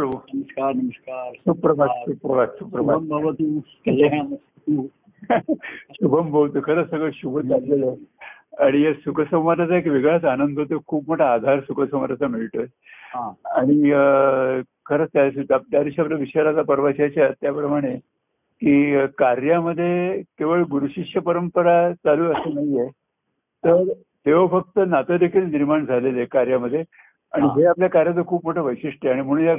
प्रभू नमस्कार नमस्कार. सुप्रभात सुप्रभात सुप्रभात. शुभम भवतु कल्याणमस्तु शुभम बोलतो खरं सगळं शुभ चाललेलं आहे. आणि या सुखसंवादाचा एक वेगळाच आनंद होतो. खूप मोठा आधार सुखसंवादाचा मिळतोय. हा. आणि खरंच त्या त्या दिवशी आपल्या विचाराचा परवाशाच्या त्याप्रमाणे की कार्यामध्ये केवळ गुरुशिष्य परंपरा चालू असं नाहीये. तर देव फक्त नातं देखील निर्माण झालेलं आहे कार्यामध्ये. आणि हा. आपल्या कार्याचं खूप मोठं वैशिष्ट्य आहे. आणि म्हणून या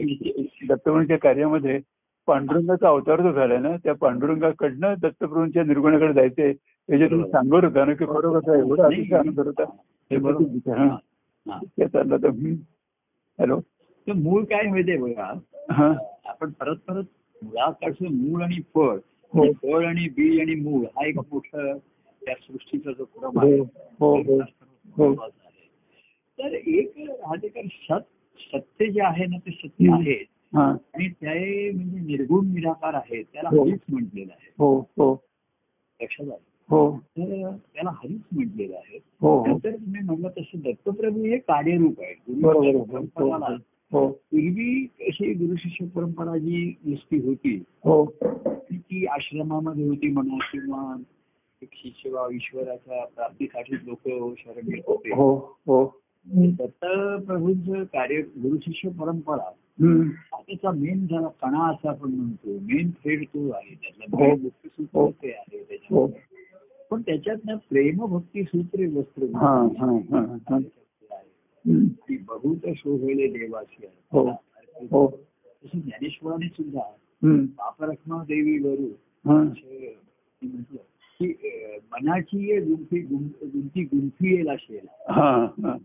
दत्तप्रभूंच्या कार्यामध्ये पांडुरंगाचा अवतार जो झालाय ना त्या पांडुरंगाकडनं दत्तप्रभूंच्या निर्गुणाकडे जायचंय. हे जे तुम्ही सांगत होता ना की खरोखर एवढा अतिशय आनंद होत हे बरोबर. चाललं तर. हॅलो. तर मूळ काय माहितीये बघा? आपण परत परत मुळापासून मूळ आणि फळ हो. आणि फळ आणि बीज आणि मूळ हा एक मोठं त्या सृष्टीचा जो क्रम हो. आहे. हो. तर एक राहते कारण सत सत्य जे आहे ना ते सत्य हं. आहे. आणि ते म्हणजे निर्गुण निराकार आहे. त्याला हरीच म्हटलेलं आहे. हो हो. लक्षात आलं? हो. तर त्याला हरीच म्हटलेलं आहे. हो. हो नंतर तुम्ही म्हटलं तसं दत्तप्रभू हे कार्यरूप आहे पूर्वी कशी गुरु शिष्य परंपरा जी नुसती होती हो. ती आश्रमामध्ये होती म्हणा किंवा एक शिष्यवा ईश्वराच्या प्राप्तीसाठी लोक शरण येत होते. हो हो दत्तप्रभूंचं कार्य गुरु शिष्य परंपरा हं. हा त्याचा मेन झाला कणा असं आपण म्हणतो मेन थ्रेड तो आहे त्यातला हो. मुख्य सूत्र ते आहे हो त्याच्यामध्ये पण त्याच्यात ना प्रेम भक्ती सूत्रे वस्त्र हा हा हा हा हं. ती बहुत शोभले देवाची हो. हो तसं ज्ञानेश्वराने सुद्धा हं. पापरखमा देवी वरू हा. असं म्हटलं की मनाची गुंफी गुंफी येला शेला हा हा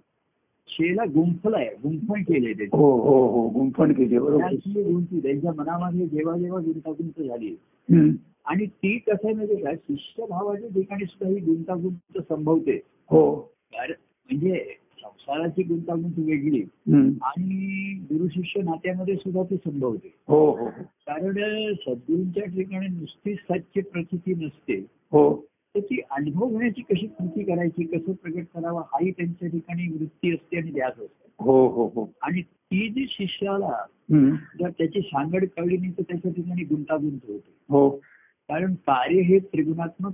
शेला गुंफलाय गुंफण केले त्याची हो हो हो गुंफण केली बरोबर. गुंती त्यांच्या मनामध्ये जेव्हा जेव्हा गुंतागुंत झाली. हं. आणि ती कसं म्हणजे काय शिष्य भावाच्या ठिकाणी सुद्धा ही गुंतागुंत संभवते. हो. म्हणजे संसाराची गुंतागुंत वेगळी. हं. आणि गुरु शिष्य नात्यामध्ये सुद्धा ते संभवते. हो हो कारण सद्गुरूंच्या ठिकाणी नुसती सच्ची प्रचिती नसते. हो. तर ती अनुभव घेण्याची कशी कृती करायची कसं प्रगट करावं हाही त्यांच्या ठिकाणी वृत्ती असते आणि ध्यास असते. हो हो हो. आणि ती जी शिष्याला. जर त्याची सांगड कळली नाही तर त्याच्या ठिकाणी गुंतागुंत होते. हो. कारण कार्य हे त्रिगुणात्मक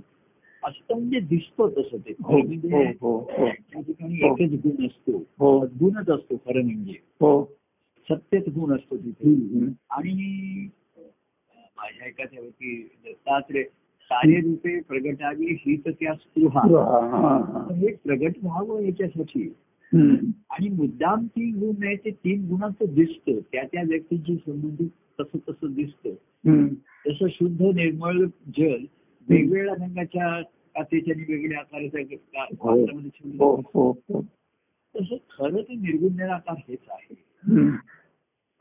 असतं म्हणजे दिसतो तसं ते. हो म्हणजे हो हो त्या ठिकाणी एकच गुण असतो. हो. गुणच असतो खरं म्हणजे. हो. सत्यच गुण असतो तिथे. आणि माझ्या एका त्यावरती दत्तात्रय कार्यरूपे प्रगटावी हीच त्या स्पृहा हा. तर प्रगट व्हावं याच्यासाठी. आणि मुद्दाम तीन गुण आहे ते तीन गुणांचं दिसतं त्या त्या व्यक्तीची संबंधित तसं तसं दिसतं. जसं शुद्ध निर्मळ जल वेगवेगळ्या रंगाच्या काचेच्या वेगवेगळ्या आकाराच्या हो. हो हो तसं खरं ते निर्गुण निराकार हेच आहे.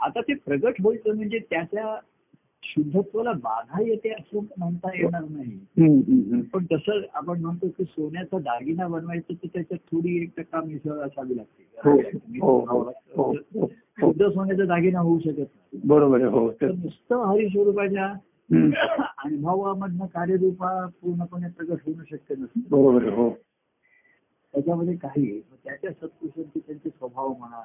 आता ते प्रगट व्हायचं म्हणजे त्याच्या शुद्धत्वाला बाधा येते असं म्हणता येणार नाही. पण तसं आपण म्हणतो की सोन्याचा दागिना बनवायचं तर त्याच्यात थोडी एक टक्का मिसळ असावी लागते. हो हो हो शुद्ध सोन्याचा दागिना होऊ शकत नाही. बरोबर हो तर नुसतं हरिस्वरूपाच्या. अनुभवामधनं कार्यरूपा पूर्णपणे प्रगट होणं शक्य नसतं. बरोबर हो. त्याच्यामध्ये काही त्याच्या सत्पुरुषांचे त्यांचे स्वभाव म्हणा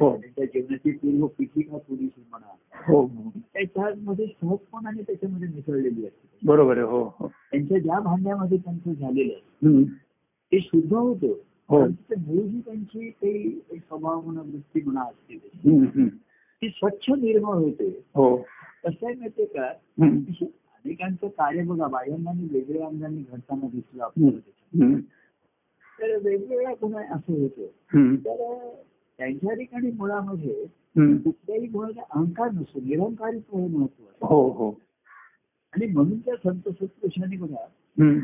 त्यांच्या जीवनाची पूर्व पिठिका थोडीशी म्हणा हो त्याच्यामध्ये सहजपणाने त्याच्यामध्ये मिसळलेली असते बरोबर आहे हो हो त्यांच्या ज्या भांड्यामध्ये त्यांचं झालेलं आहे हं. ते शुद्ध होतं हो. मूळही त्यांची काही स्वभाव म्हणा वृत्ती म्हणा असते. हं, हं. ती स्वच्छ निर्मळ होते हो कसं आहे माहितीये का हं. अनेकांचं कार्य बघा बाह्यांनी वेगळ्या अंगाने घडताना दिसलं आपल्याला. हं. तर वेगवेगळ्या गुन्हा असं होतं हं. तर त्यांच्या ठिकाणी मुळामध्ये. कुठल्याही गुणाचा अहंकार नसतो निरंकारित्व हे महत्त्व हो हो आणि म्हणून त्या संत सत्पुरुषांनी बघा हं.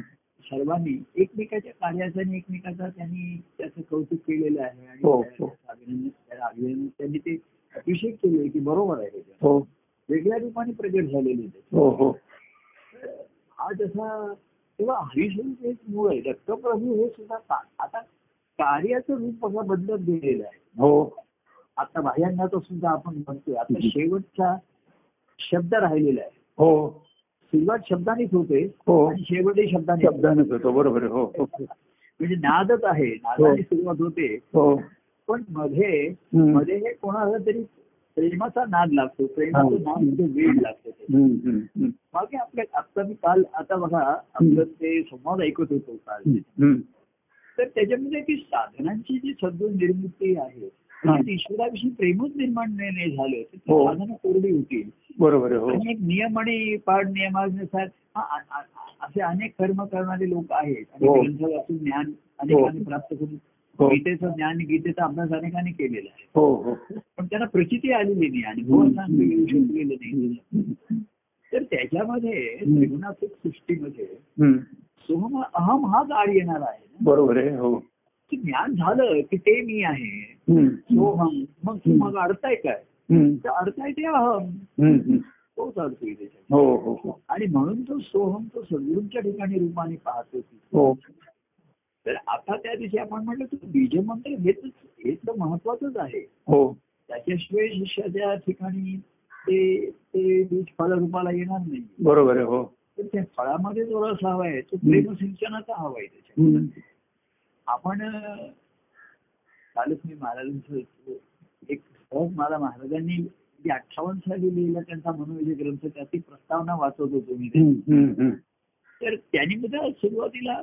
सर्वांनी एकमेकाच्या कार्याचं आणि एकमेकाचा त्यांनी त्याचं कौतुक केलेलं आहे आणि हो. अभिनंदन त्यांनी ते अप्रिशिएट केले की बरोबर आहे. हो वेगळ्या रूपाने प्रगट झालेले हो जसा तेव्हा हरिस्वरूप एक मूळ आहे दत्तप्रभू हे सुद्धा आता कार्याचं रूप बघा बदलत गेलेलं आहे. हो. आता बाह्यांनाचं सुद्धा आपण म्हणतोय आता शेवटचा शब्द राहिलेला आहे. हो. सुरुवात शब्दानेच होते हो. शेवटही शब्दाने. शब्दानेच होतो बरोबर हो हो. म्हणजे नादच आहे नादाने सुरुवात होते. हो. पण मध्ये. मध्ये हे कोणाला तरी प्रेमाचा नाद लागतो प्रेमाचं हा. नाद म्हणजे वेळ लागतो. बाकी आपल्या आता मी काल आता बघा आपलं ते संवाद ऐकत होतो काल. तर त्याच्यामध्ये ती साधनांची जी सद्गुण निर्मिती आहे ईश्वराविषयी प्रेमच निर्माण नाही झालं हो. साधनं कोरडी होतील बरोबर हो. आणि एक नियम आणि पाठ नियमानुसार असे अनेक कर्म करणारे लोक आहेत. आणि हो. ग्रंथ वाचून ज्ञान अनेकांनी प्राप्त करून. गीतेचं ज्ञान गीतेचा अभ्यास अनेकांनी केलेला आहे. पण त्यांना प्रचिती आलेली नाही अनुभव येऊ शकलेलं नाही. तर त्याच्यामध्ये. त्रिगुणात्मक सृष्टीमध्ये. सोहम अहम हाच आड येणार आहे. बरोबर आहे हो. की ज्ञान झालं की ते मी आहे. सोहम मग तू मग अडताय काय. तर अडताय ते अहम. तोच अडतोय त्याच्यात हो हो हो. आणि म्हणून तो सोहम तो सद्गुरूंच्या ठिकाणी रूपाने पाहतो. हो. तर आता त्या दिवशी आपण म्हटलं तू बीजमंत्र हेच हेच तर महत्वाचंच आहे. हो. त्याच्याशिवाय शिष्याच्या ठिकाणी ते ते बीज फळ रूपाला येणार नाही. बरोबर आहे हो. तर त्या फळामध्ये जो रस हवा आहे तो प्रेमसिंचनाचा हवा आहे त्याच्यात हम्म. आपण कालच मी महाराजांचं एक सहज मला महाराजांनी अठ्ठावन्न साली लिहिला त्यांचा मनोविजय ग्रंथ त्याची प्रस्तावना वाचत होतो मी. तर त्यांनी सुद्धा सुरुवातीला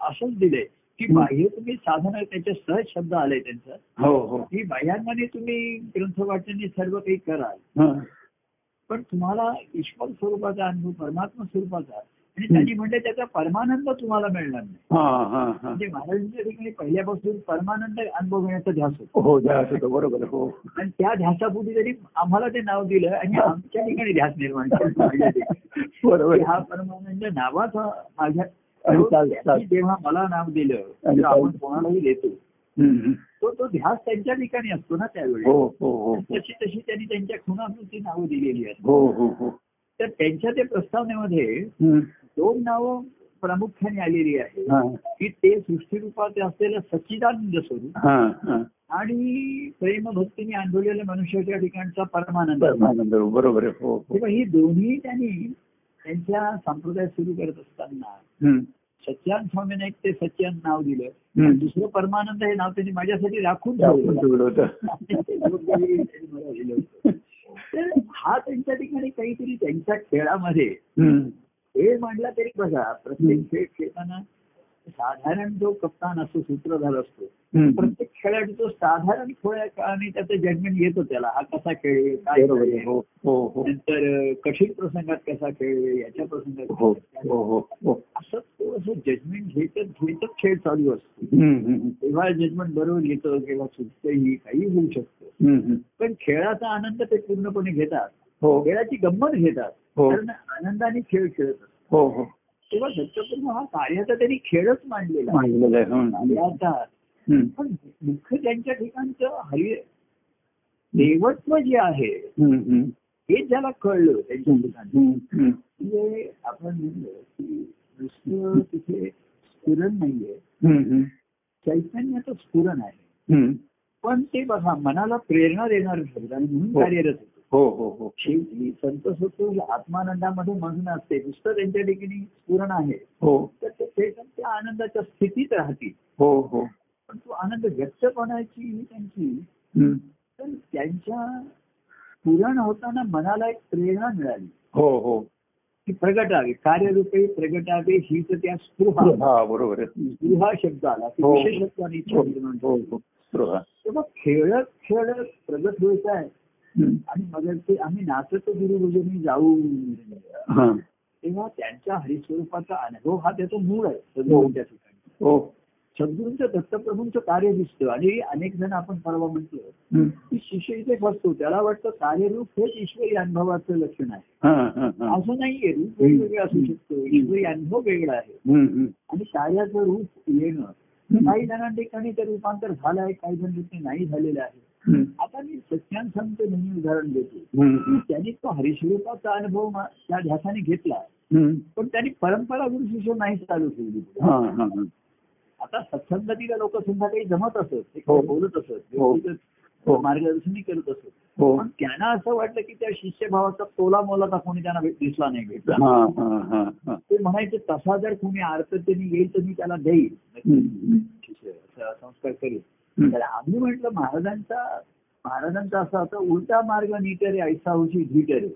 असंच दिलंय की बाह्य तुम्ही साधन त्याचे सहज शब्द आले त्यांचा. हो हो. की बाह्यांमध्ये तुम्ही ग्रंथ वाचनाने सर्व काही कराल. हा. पण तुम्हाला ईश्वर स्वरूपाचा अनुभव परमात्मा स्वरूपाचा आणि त्यांनी म्हणले त्याचा परमानंद तुम्हाला मिळणार नाही. हा हा हा. म्हणजे महाराजांच्या ठिकाणी पहिल्यापासून परमानंद अनुभव घेण्याचा ध्यास होतो. हो ध्यास होतो बरोबर हो. आणि त्या ध्यासापोटी त्यांनी आम्हाला ते नाव दिलं आणि आमच्या ठिकाणी ध्यास निर्माण बरोबर. हा परमानंद नावाचा माझ्या जेव्हा मला नाव दिलं आपण कोणालाही देतो. तो तो ध्यास त्यांच्या ठिकाणी असतो ना त्यावेळी. हो हो हो तशी तशी त्यांनी त्यांच्या खुणाकृती नावं दिलेली आहेत. हो तर त्यांच्या ते प्रस्तावनेमध्ये. दोन नावं प्रामुख्याने आलेली आहे की ते सृष्टीरूपात असलेलं सच्चिदानंद स्वरूप आणि प्रेम भक्तीने अनुभवलेल्या मनुष्याच्या ठिकाणचा परमानंद. परमानंद बरोबर ही दोन्ही त्यांनी त्यांच्या संप्रदाय सुरू करत असताना सच्चान स्वामीने एक ते सच्चान नाव दिलं. दुसरं परमानंद हे नाव त्यांनी माझ्यासाठी राखून ठेवलं होतं. तर हा त्यांच्या ठिकाणी काहीतरी त्यांच्या खेळामध्ये. खेळ मांडला तरी बघा प्रत्येक खेळ खेळताना साधारण जो कप्तान असतो सूत्रधार असतो. प्रत्येक खेळाडू तो साधारण थोड्या काळाने त्याचं जजमेंट येतो त्याला. हा कसा खेळेल काय हो हो हो. नंतर कठीण प्रसंगात कसा खेळेल याच्या प्रसंगात हो. हो हो हो. असं तो असं जजमेंट घेतच घेतच खेळ चालू असतो. तेव्हा जजमेंट बरोबर येतं किंवा चुकतंही काही होऊ शकतं. पण खेळाचा आनंद ते पूर्णपणे घेतात. खेळाची गंमत घेतात. कारण आनंदाने खेळ खेळत असतात. हो हो. तेव्हा दत्तप्रभू हा कार्याचा त्यांनी खेळच मांडलेला हम्म. पण मुख्य त्यांच्या ठिकाणचं हरि देवत्व जे आहे. हे ज्याला कळलं त्यांच्या ठिकाणी. म्हणजे आपण म्हणलं की नुसतं तिथे स्फुरण नाहीये. चैतन्याचं स्फुरण आहे. पण ते बघा मनाला प्रेरणा देणार शब्द आणि म्हणून हो. कार्यरत हो हो हो. संत आत्मानंदामध्ये मग्न असते. नुसतं त्यांच्या ठिकाणी स्फुरण आहे. हो. तर ते त्या आनंदाच्या स्थितीत राहतील. हो हो. पण तो आनंद व्यक्त करण्याची ही त्यांची. तर त्यांच्या पुरण होताना मनाला एक प्रेरणा मिळाली. हो हो. की प्रगटावे. कार्यरूपे प्रगटावे हीच त्या स्पृहा. बरोबर स्पृहा शब्द आला. हो. विशेषत्वाने इच्छा हो हो. तेव्हा खेळत खेळत प्रगट व्हायचं आहे. आणि मग ते आम्ही नाचत गुरुभजनी जाऊ. हा. तेव्हा त्यांच्या हरिस्वरूपाचा अनुभव हा त्याचा मूळ आहे. सद्गुरूंच्या ठिकाणी. हो. सद्गुरूंचं दत्तप्रभूंचं कार्य दिसतं आणि अनेक जण आपण परवा म्हटलं. की शिष्य इथे फसतो त्याला वाटतं कार्यरूप हेच ईश्वरी अनुभवाचं लक्षण आहे. हा हा हा. असं नाहीये. रूप वेगवेगळं असू शकतो. ईश्वरी अनुभव वेगळा आहे. आणि कार्याचं रूप येणं. काही जणांच्या ठिकाणी ते रूपांतर झालं आहे काही जण नाही झालेलं आहे. आता मी सत्यान सांगतो नेहमी उदाहरण देतो त्यांनी तो हरिस्वरूपाचा अनुभव त्या ध्यासाने घेतला. पण त्यांनी परंपरा गुरु शिष्य नाही चालू ठेवली हा आता सत्संगतीला लोक सुद्धा काही जमत असत ते हो. काही बोलत असत हो. हो. मार्गदर्शनही करत असत हो पण त्यांना असं वाटलं की त्या शिष्यभावाचा तोला मोलाचा कोणी त्यांना भेट- दिसला नाही भेटला ते म्हणायचे तसा जर कोणी आर्ततेने येईल तर मी त्याला देईल. शिष्य संस्कार करेल. तर आम्ही म्हटलं महाराजांचा महाराजांचं असं होतं उलटा मार्ग नीटरे ऐसा होशी धीटरे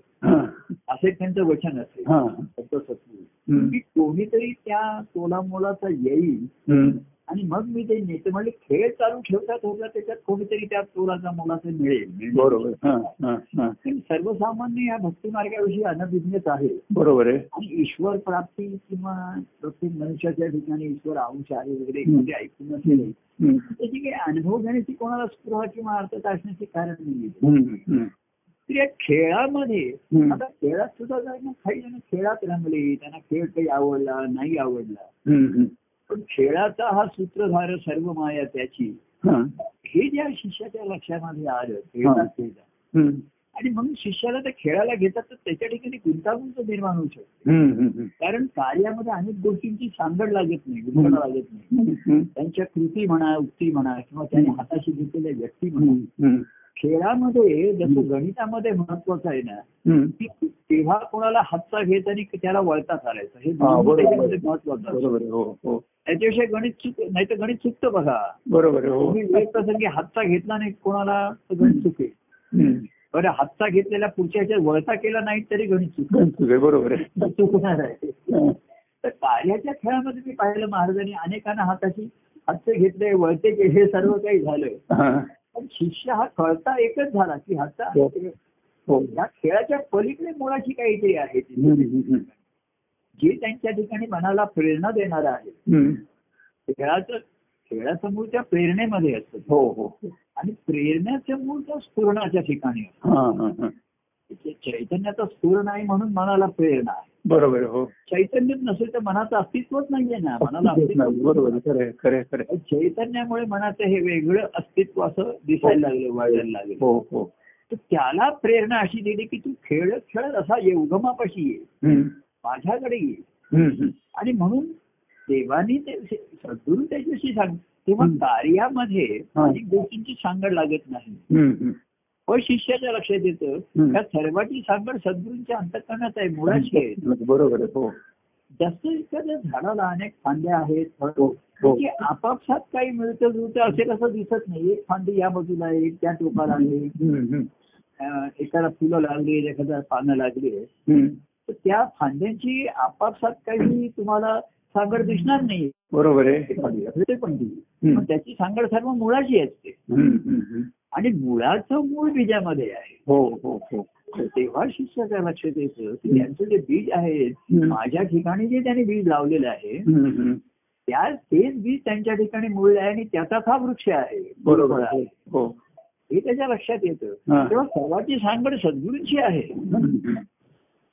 असे त्यांचं वचन असेल हा, संत सत्पुरुष. हम्म, की कोणीतरी त्या तोलामोलाचा येईल. आणि मग मी ते नेते म्हणजे खेळ चालू ठेवता ठेवता त्याच्यात कोणीतरी त्या तोलाचा मोलाचा मिळेल. बरोबर. सर्वसामान्य या भक्ती मार्गाविषयी अनभिज्ञच आहे. बरोबर आहे. आणि ईश्वर प्राप्ती किंवा प्रत्येक मनुष्याच्या ठिकाणी ईश्वर अंश आहे वगैरे. म्हणजे ऐकून असेल त्याची काही अनुभव घेण्याची कोणाला स्पृह किंवा अर्थता असण्याचे कारण नाही या खेळामध्ये. आता खेळात सुद्धा काही जण खेळात रमले त्यांना खेळ काही आवडला नाही आवडला. खेळाचा हा सूत्रधार सर्व माया त्याची. हा, ज्या शिष्याच्या लक्षामध्ये आलं खेळात आणि म्हणून शिष्याला त्या खेळायला घेतात तर त्याच्या ठिकाणी गुंतागुंत निर्माण होऊ शकते. कारण कार्यामध्ये अनेक गोष्टींची सांगड लागत नाही गुंतड लागत नाही. त्यांच्या कृती म्हणा उक्ती म्हणा किंवा त्याने हाताशी घेतलेल्या व्यक्ती म्हणा. हम्म, हम्म, खेळामध्ये जसं गणितामध्ये महत्वाचं आहे ना. की तेव्हा कोणाला हातचा घेत आणि त्याला वळता चालायचं. हे महत्वाचं हो हो. त्याच्याविषयी गणित चुक नाही तर गणित चुकतं बघा. बरोबर हो. प्रसंगी हातचा घेतला नाही कोणाला तर गणित चुकेल. हम्म. बरं हातचा घेतलेला पुढच्या ह्याच्यात वळता केला नाही तरी गणित चुकेल चूक बरोबर आहे. चुकणार आहे. तर कार्याच्या खेळामध्ये मी पाहिलं महाराजांनी अनेकांना हाताची हातचे घेतले वळते केले हे सर्व काही झालं. पण शिष्य हा कळता एकच झाला की हातचा हो. हो. या खेळाच्या पलीकडे मुळाशी काहीतरी आहे जे त्यांच्या ठिकाणी मनाला प्रेरणा देणार आहे. खेळाचं खेळाचं मूळ त्या प्रेरणेमध्ये असतं. हो हो. आणि प्रेरण्याचं मूळ त्या स्फुरणाच्या ठिकाणी चैतन्याचा स्फुर नाही म्हणून मनाला प्रेरणा आहे. बरोबर हो चैतन्यच नसेल तर मनाचं अस्तित्वच नाहीये ना मनाला अस्तित्व. चैतन्यामुळे मनाचं हे वेगळं अस्तित्व असं दिसायला लागलं वाढायला लागलं हो हो तर त्याला प्रेरणा अशी दिली की तू खेळत खेळत असा ये उगमापाशी ये. माझ्याकडे ये. आणि म्हणून देवानी ते सद्गुरू त्याच्याशी सांग तेव्हा. कार्यामध्ये हा. अनेक गोष्टींची सांगड लागत नाही. पण शिष्याच्या लक्षात येतं. त्या सर्वांची सांगड सद्गुरूंच्या अंतकरणात आहे मुळाशी आहे. बरोबर हो. जास्त एखाद्या झाडाला अनेक फांद्या आहेत. हो हो. आपापसात काही मिळतं जुळतं असेल असं दिसत नाही. एक फांदी या बाजूला आहे एक त्या टोकाला आहे. एखादा फुलं लागली एखादा पानं लागली. तर त्या फांद्यांची आपापसात काही तुम्हाला सांगड दिसणार नाही. बरोबर आहे. ते पण त्याची सांगड सर्व मुळाची असते. आणि मुळाचं मूळ बीजामध्ये आहे हो हो हो तेव्हा शिष्याच्या लक्षात येतं की त्यांचं जे बीज आहे. माझ्या ठिकाणी जे त्यांनी बीज लावलेलं आहे. त्या तेच बीज त्यांच्या ठिकाणी मूळ आहे आणि त्याचाच हा वृक्ष आहे बरोबर आहे. आहे. हो हे त्याच्या लक्षात येतं हा. तेव्हा सर्वाची सांगड सद्गुरूंची आहे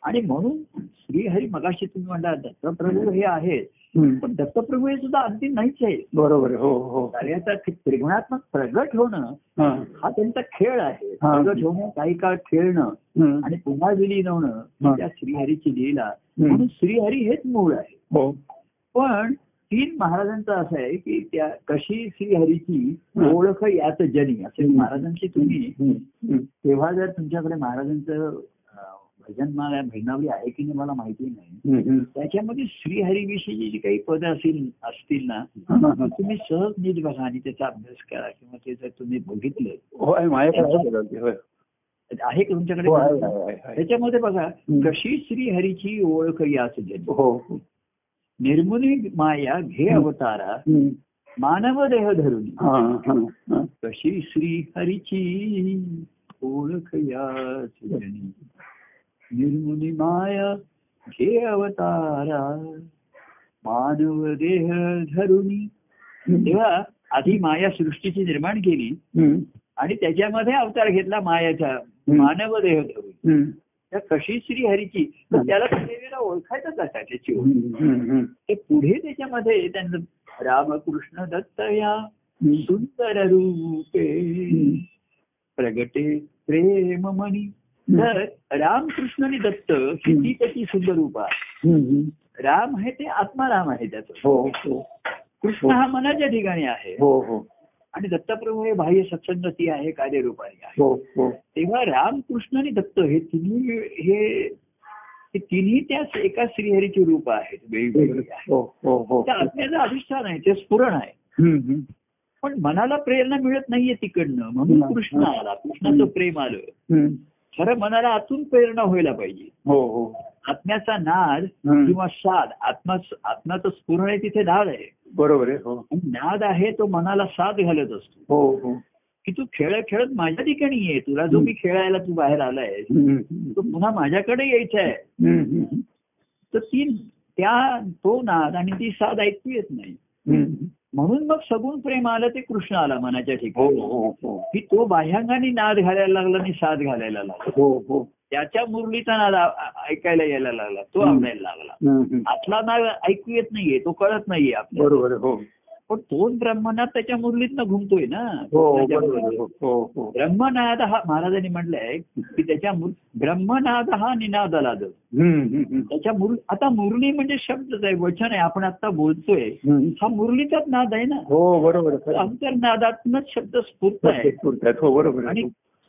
आणि म्हणून श्रीहरी मगाशी तुम्ही म्हणता दत्तप्रभू हे आहेत. पण दत्तप्रभू हे सुद्धा अंतिम नाहीच आहे बरोबर हो हो कार्याचा त्रिगुणात्मक प्रगट होणं हा. त्यांचा खेळ आहे. प्रगट होणं काही काळ खेळणं. आणि पुन्हा विलीन होणं त्या श्रीहरीची लीला म्हणून श्रीहरी हेच मूळ आहे हो पण तीन महाराजांचं असं आहे की त्या कशी श्रीहरीची. ओळख याच जनी असे. महाराजांची तुम्ही. तेव्हा जर तुमच्याकडे महाराजांचं भजन मला भजनावली आहे की नाही मला माहिती नाही. त्याच्यामध्ये श्रीहरीविषयी जी काही पदं असतील असतील ना. तुम्ही सहज नीट बघा आणि त्याचा अभ्यास करा किंवा ते जर तुम्ही बघितलं हो आहे का तुमच्याकडे हो. त्याच्यामध्ये बघा. कशी श्रीहरीची ओळख याच जनी हो हो. निर्मुनी माया घे अवतारा. मानव देह धरून. कशी श्रीहरीची ओळख याच जनी निर्मुनी माया घे अवतारा मानव देह धरुनी तेव्हा आधी माया सृष्टीची निर्माण केली. आणि त्याच्यामध्ये अवतार घेतला मायाचा मानव देह धरून. त्या कशी श्री हरीची त्याला त्या देवीला ओळखायचं कसा त्याची ओळख. ते पुढे त्याच्यामध्ये त्यांचं रामकृष्ण दत्त या सुंदर रूपे प्रगटे प्रेम मनी तर रामकृष्ण आणि दत्त किती त्याची सुंदर रूप आहे. राम आहे ते आत्माराम आहे त्याचं. हो हो. कृष्ण हा. मनाच्या ठिकाणी आहे. हो हो. आणि दत्तप्रभू हे बाह्य सत्संगती आहे कार्यरूपाने आहे. हो हो. तेव्हा रामकृष्ण आणि दत्त हे तिन्ही हे हे तिन्ही त्या एका श्रीहरीचे रूप आहेत वेगवेगळे हो हो हो. त्या आत्म्याचं अधिष्ठान आहे ते स्फुरण आहे. पण मनाला प्रेरणा मिळत नाहीये तिकडनं. म्हणून हं. कृष्ण आला. कृष्णाचं प्रेम आलं. खरं मनाला आतून प्रेरणा व्हायला पाहिजे. हो हो. आत्म्याचा नाद. किंवा साध आत्मा आत्म्याचं स्फुरण आहे तिथे नाद आहे. बरोबर आहे हो. नाद आहे तो मनाला साथ घालत असतो. हो हो. की तू खेळत खेळत माझ्या ठिकाणी ये तुला जो मी खेळायला तू बाहेर आलाय. तो पुन्हा माझ्याकडे यायचा आहे. तर ती त्या तो नाद आणि ती साथ ऐकू येत नाही. म्हणून मग सगुण प्रेम आलं ते कृष्ण आला मनाच्या हो ठिकाणी. हो हो. की तो बाह्यांगाने नाद घालायला लागला आणि साथ घालायला लागला. हो हो. त्याच्या मुरलीचा नाद ऐकायला यायला लागला. तो. आवडायला लागला. आतला नाद ऐकू येत नाहीये तो कळत नाहीये आपल्याला. बरोबर हो. पण तोच ब्रह्मनाद त्याच्या मुरलीतनं घुमतोय ना हो. हो हो ब्रह्मनाद हा महाराजांनी म्हटलंय की त्याच्या ब्रह्मनाद हा. हम्म. त्याच्या मुर आता मुरली म्हणजे शब्दच आहे वचन आहे आपण आता बोलतोय. हा मुरलीचाच नाद आहे ना हो बरोबर. अंतर्नादातनच शब्द स्फूर्त आहे. हो बरोबर आणि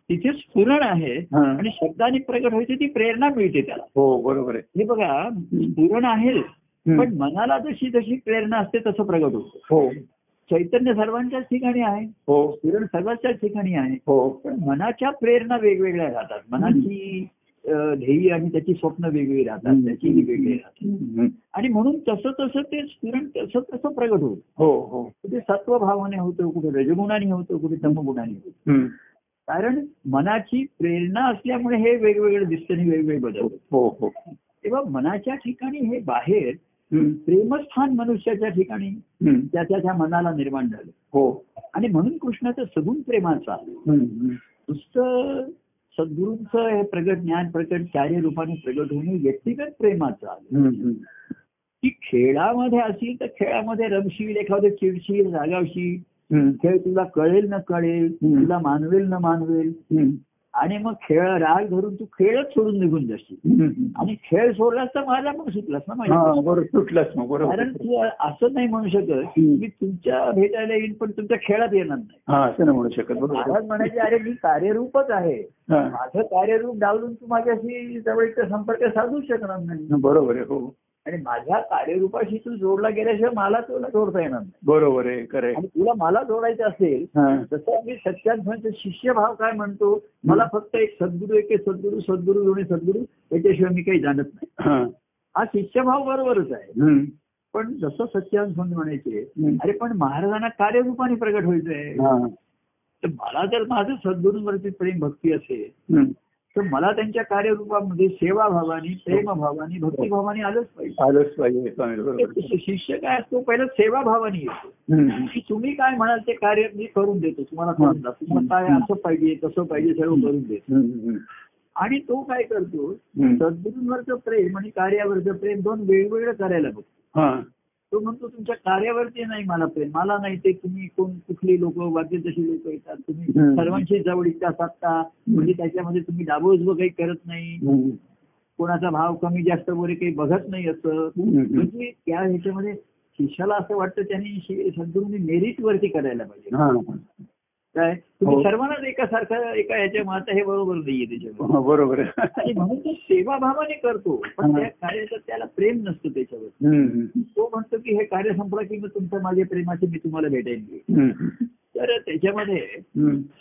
तिथे स्फुरण आहे. आणि शब्दाने प्रगट व्हायची ती प्रेरणा मिळते त्याला हो बरोबर आहे हे बघा स्फुरण आहे. पण मनाला जशी जशी प्रेरणा असते तसं प्रगट होतं. हो. चैतन्य सर्वांच्याच ठिकाणी आहे. हो. स्फुरण सर्वांच्याच ठिकाणी आहे. हो. पण मनाच्या प्रेरणा वेगवेगळ्या राहतात. मनाची ध्येय आणि त्याची स्वप्न वेगवेगळी राहतात. त्याचीही वेगळी राहतात. आणि म्हणून तसं तसं ते स्फुरण तसं तसं प्रगट होतं. हो हो. कुठे सत्वभावाने होतं कुठे रजगुणाने होतं कुठे तमगुणाने होतं. कारण मनाची प्रेरणा असल्यामुळे हे वेगवेगळे दिसते आणि वेगवेगळे बदल. हो हो. तेव्हा मनाच्या ठिकाणी हे बाहेर. प्रेमस्थान मनुष्याच्या ठिकाणी. त्याच्या त्या मनाला निर्माण झालं हो आणि म्हणून कृष्णाचं सगुण प्रेमाचं. नुसतं सद्गुरूंचं हे प्रगट ज्ञान प्रकट कार्यरूपाने प्रगट होणे व्यक्तिगत प्रेमाचं आलं. की खेळामध्ये असेल तर खेळामध्ये रमशील एखादं चिडशील रागावशील. खेळ तुला कळेल न कळेल. तुला मानवेल न मानवेल. आणि मग खेळ राग धरून तू खेळच सोडून निघून जाशील. आणि खेळ सोडलास तर माझा पण सुटलास ना माझ्या. हा बरोबर कारण तू असं नाही म्हणू शकत हम्म. मी तुमच्या भेटायला येईल पण तुमच्या खेळात येणार नाही. असं नाही म्हणू शकत महाराज म्हणायचे अरे मी कार्यरूपच आहे. माझं कार्यरूप डावलून तू माझ्याशी जवळचा संपर्क साधू शकणार नाही. बरोबर आहे हो. आणि माझ्या कार्यरूपाशी तू जोडला गेल्याशिवाय मला तुला जोडता येणार नाही बरोबर आहे खरं. आणि तुला मला जोडायचं असेल. तसं मी सत्यार्थांचा शिष्यभाव काय म्हणतो मला फक्त एक सद्गुरू एक सद्गुरू सद्गुरू दोन्ही सद्गुरू याच्याशिवाय मी काही जाणत नाही हा. शिष्यभाव बरोबरच आहे. पण जसं स्वामी म्हणायचे. अरे पण महाराजांना कार्यरूपाने प्रगट व्हायचंय हा. तर मला जर माझं सद्गुरूंवरती प्रेम भक्ती असेल. तर मला त्यांच्या कार्यरूपामध्ये सेवाभावाने प्रेमभावाने भक्तिभावाने आलंच पाहिजे. आलंच पाहिजे शिष्य काय असतो पहिला सेवाभावाने येतो. की तुम्ही काय म्हणाल ते कार्य मी करून देतो तुम्हाला करून तुम्हाला काय असं पाहिजे तसं पाहिजे सर्व करून देतो. आणि तो काय करतो. सद्गुरूंवरचं प्रेम आणि कार्यावरचं प्रेम दोन वेगवेगळं करायला बघतो. हा. तो म्हणतो तुमच्या कार्यावरती नाही मला प्रेम मला नाही ते तुम्ही कोण कुठली लोक वाद्य तशी लोक येतात तुम्ही. सर्वांशी जवळीकता साधता म्हणजे त्याच्यामध्ये तुम्ही डाबोजबो काही करत नाही. कोणाचा भाव कमी जास्त वगैरे काही बघत नाही असं. म्हणजे त्या ह्याच्यामध्ये शिष्याला असं वाटतं त्यांनी सद्गुरूंनी मेरिट वरती करायला पाहिजे. काय तुम्ही हो. सर्वांनाच एकासारखं एका ह्याच्या मत हे बरोबर नाहीये त्याच्यावर हा, बरोबर आणि म्हणून तो सेवाभावाने करतो पण. त्या कार्याचं त्याला प्रेम नसतं त्याच्यावर. तो म्हणतो की हे कार्य संपलं की मग तुमच्या माझ्या प्रेमाचे मी तुम्हाला भेटेन. तर त्याच्यामध्ये.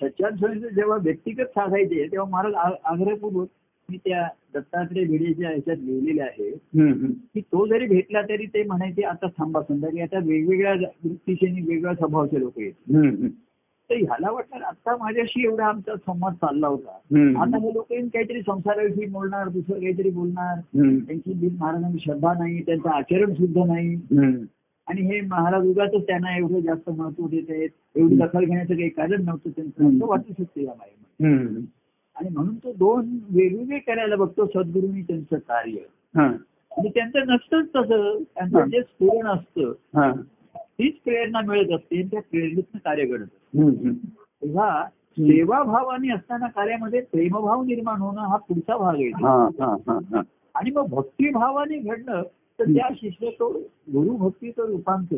सच्चान स्वामींचं जेव्हा व्यक्तिगत साधायचे तेव्हा महाराज आग्रहपूर्वक मी त्या दत्तात्रय भिडेच्या ह्याच्यात लिहिलेले आहे. की तो जरी भेटला तरी ते म्हणायचे आता थांबा संध्याकाळी आता वेगवेगळ्या वृत्तीचे आणि वेगवेगळ्या स्वभावाचे लोक आहेत. तर ह्याला वाटलं आता माझ्याशी एवढा आमचा संवाद चालला होता. आता हे लोक येऊन काहीतरी संसाराविषयी बोलणार दुसरं काहीतरी बोलणार. त्यांची महाराजांची श्रद्धा नाही त्यांचं आचरण सुद्धा नाही. आणि हे महाराज उगाच त्यांना एवढं जास्त महत्त्व देत आहेत एवढी दखल घेण्याचं काही कारण नव्हतं त्यांचं वाटू शकते या हम्म. आणि म्हणून तो दोन वेगवेगळे करायला बघतो सद्गुरूंनी त्यांचं कार्य. आणि त्यांचं नसतंच तसं त्यांचं. जे स्फुरण असतं. तीच प्रेरणा मिळत असते त्या प्रेरणेतनं कार्य घडत. तेव्हा सेवाभावाने असताना कार्यामध्ये प्रेमभाव निर्माण होणं हा पुढचा भाग आहे हा. हा. हा. हा. आणि मग भक्तिभावाने घडणं तर त्या शिष्य तो गुरु भक्तीचं रूपांतर.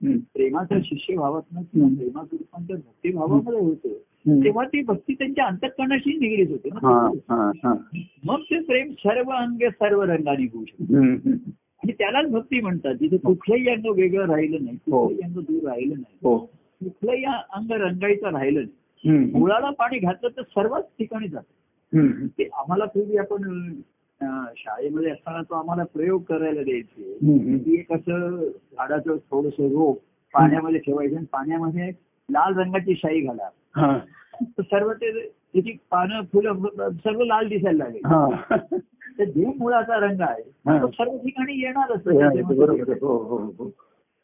प्रेमाचं शिष्यभावातनं किंवा प्रेमाचं रूपांतर भक्तिभावामध्ये होतं. तेव्हा ती भक्ती त्यांच्या अंतकरणाशी निगडीत होते हा. ना हा. हा. मग ते प्रेम सर्व अंगे सर्व रंगाने होऊ शकतं. आणि त्यालाच भक्ती म्हणतात जिथे कुठलंही अंग वेगळं राहिलं नाही हो. कुठलंही अंग दूर राहिलं नाही हो कुठलंही अंग रंगायचं राहिलं नाही. मुळाला पाणी घातलं तर सर्वच ठिकाणी जातं. ते आम्हाला पूर्वी आपण शाळेमध्ये असताना तो आम्हाला प्रयोग करायला द्यायचे. की एक असं झाडाचं थोडस रोप पाण्यामध्ये ठेवायचं आणि पाण्यामध्ये लाल रंगाची शाई घाला हा. तर सर्व ते त्याची पानं फुलं सर्व लाल दिसायला लागेल हा. तर जो मुळाचा रंग आहे. तो सर्व ठिकाणी येणारच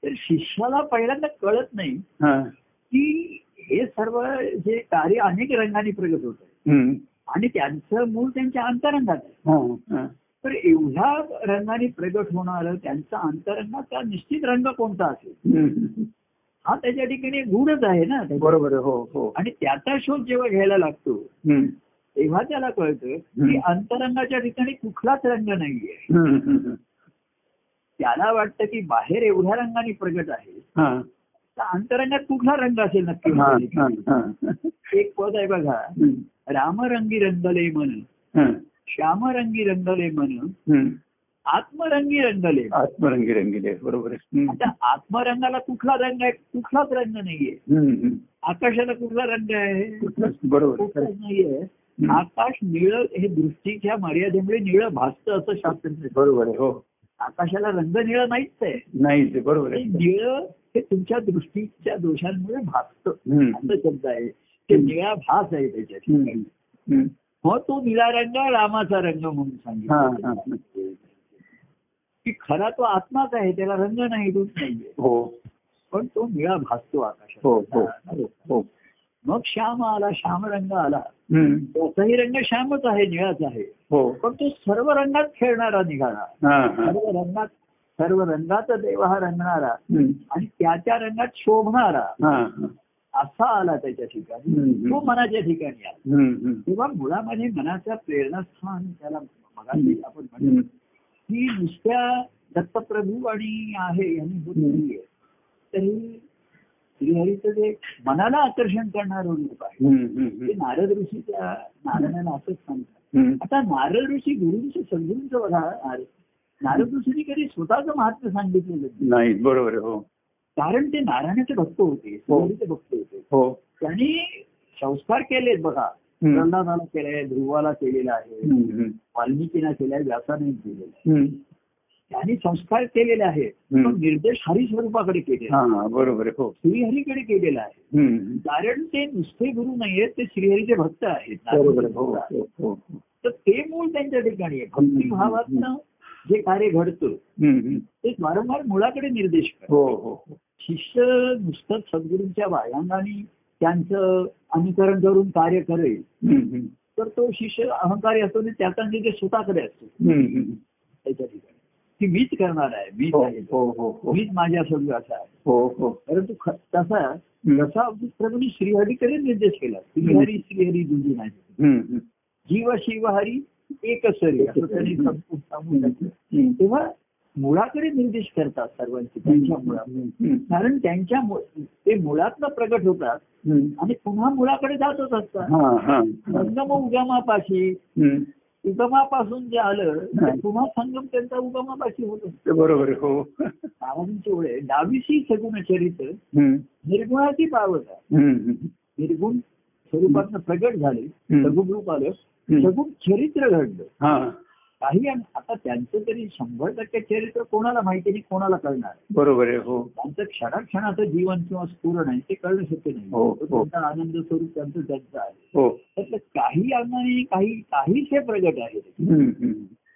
तर शिष्याला पहिल्यांदा कळत नाही. की हे सर्व जे कार्य अनेक रंगाने प्रगट होत आहे. आणि त्यांचं मूळ त्यांच्या अंतरंगात आहे. तर एवढ्या रंगाने प्रगट होणार त्यांचा अंतरंगाचा निश्चित रंग कोणता असेल. हा त्याच्या ठिकाणी गुणच आहे ना बरोबर. हो हो आणि त्याचा शोध जेव्हा घ्यायला लागतो. तेव्हा त्याला कळतं की. अंतरंगाच्या ठिकाणी कुठलाच रंग नाहीये. त्याला वाटतं की बाहेर एवढ्या रंगाने प्रगट आहे हा. तर अंतरंगात कुठला रंग असेल नक्की. एक पद आहे बघा. रामरंगी रंगले मन. श्यामरंगी रंगले मन. आत्मरंगी रंगले आत्मरंगी रंगीले बरोबर. आता आत्मरंगाला कुठला रंग आहे कुठलाच रंग नाहीये. आकाशाला कुठला रंग आहे बरोबर नाहीये. आकाश निळ हे दृष्टीच्या मर्यादेमुळे निळ भासतं असं शास्त्र. बरोबर आहे हो आकाशाला रंग निळ नाहीच आहे. नाही बरोबर निळ हे तुमच्या दृष्टीच्या दोषांमुळे भासतं. असं शब्द आहे. ते निळा भास आहे त्याच्यात. मग तो निळा रंग रामाचा रंग म्हणून हा, हा, सांगितलं की खरा तो आत्माच आहे त्याला रंग नाही रूप नाहीये हो. पण तो निळा भासतो हो हो आकाशात हो. हो. मग श्याम आला श्याम रंग आला. त्याचाही रंग श्यामच आहे निळाच आहे. हो. पण तो सर्व रंगात खेळणारा निघाला. सर्व रंगात सर्व रंगात देव हा रंगणारा. आणि त्या त्या रंगात शोभणारा असा आला त्याच्या ठिकाणी. तो मनाच्या ठिकाणी आला. तेव्हा मुळामध्ये मनाचं प्रेरणास्थान त्याला मगाशी आपण म्हणतो. की नुसत्या दत्तप्रभू आणि आहे यांनी होत नाहीये. तरी श्रीहरीचं जे मनाला आकर्षण करणारं रूप आहे. ते नारद ऋषी त्या नारायणाला असंच सांगतात. आता नारद ऋषी गुरुंचं सद्गुरूंचं बघा नारद- ऋषींनी कधी स्वतःचं महात्म्य सांगितलेलं नाही. नाही बरोबर हो कारण ते नारायणाचे भक्त होते श्रीहरीचे भक्त होते हो त्यांनी संस्कार केलेत बघा. प्रल्हादाला केलाय ध्रुवाला केलेला आहे. वाल्मिकीला केलाय व्यासाने केलेला आहे. त्यांनी संस्कार केलेले आहेत. पण निर्देश हरी स्वरूपाकडे केले बरोबर हो. श्रीहरीकडे केलेला आहे. कारण ते नुसते गुरु नाहीयेत ते श्रीहरीचे भक्त आहेत. बरोबर हो हो हो तर ते मूळ त्यांच्या ठिकाणी आहे. भक्तिभावातनं जे कार्य घडतं. ते वारंवार मुळाकडे निर्देश हो शिष्य नुसतं सद्गुरूंच्या वायांगाने त्यांचं अनुकरण करून कार्य करेल. तर तो शिष्य अहंकारी असतो आणि त्याचा निर्देश स्वतःकडे असतो. त्याच्या ठिकाणी. की मीच करणार आहे मीच हो आहे हो हो मीच माझ्या सद्गुराचा आहे. हो हो. परंतु तसा जसा प्रभूंनी श्रीहरीकडे निर्देश केला? श्रीहरी श्रीहरी दुजी नाही. जीव शिव हरी एक असं त्यांनी सांगून. हम्म. तेव्हा मुळाकडे निर्देश करतात सर्वांचे त्यांच्या मुळात. कारण त्यांच्या ते मुळातनं प्रगट होतात. आणि पुन्हा मुळाकडे जातच असतात उगमापाशी. उगमापासून जे आलं. पुन्हा संगम त्यांचा उगमापाशी होत असतो ते बरोबर हो ओळे डावीशी सगुण चरित्र. निर्गुणाची पावत. निर्गुण स्वरूपातनं प्रगट झाले. सगुण रूप आलं. सगुण चरित्र घडलं हा काही आता त्यांचं तरी शंभर टक्के चरित्र कोणाला माहिती नाही कोणाला कळणार बरोबर आहे हो. त्यांचं क्षणाक्षणाचं जीवन किंवा स्फुरण आहे ते कळणं शक्य नाही. हो, हो. तो त्यांचा आनंद स्वरूप त्यांचं त्यांचं आहे. हो. त्यातलं काही अंगाने काही काहीच हे प्रगट आहे.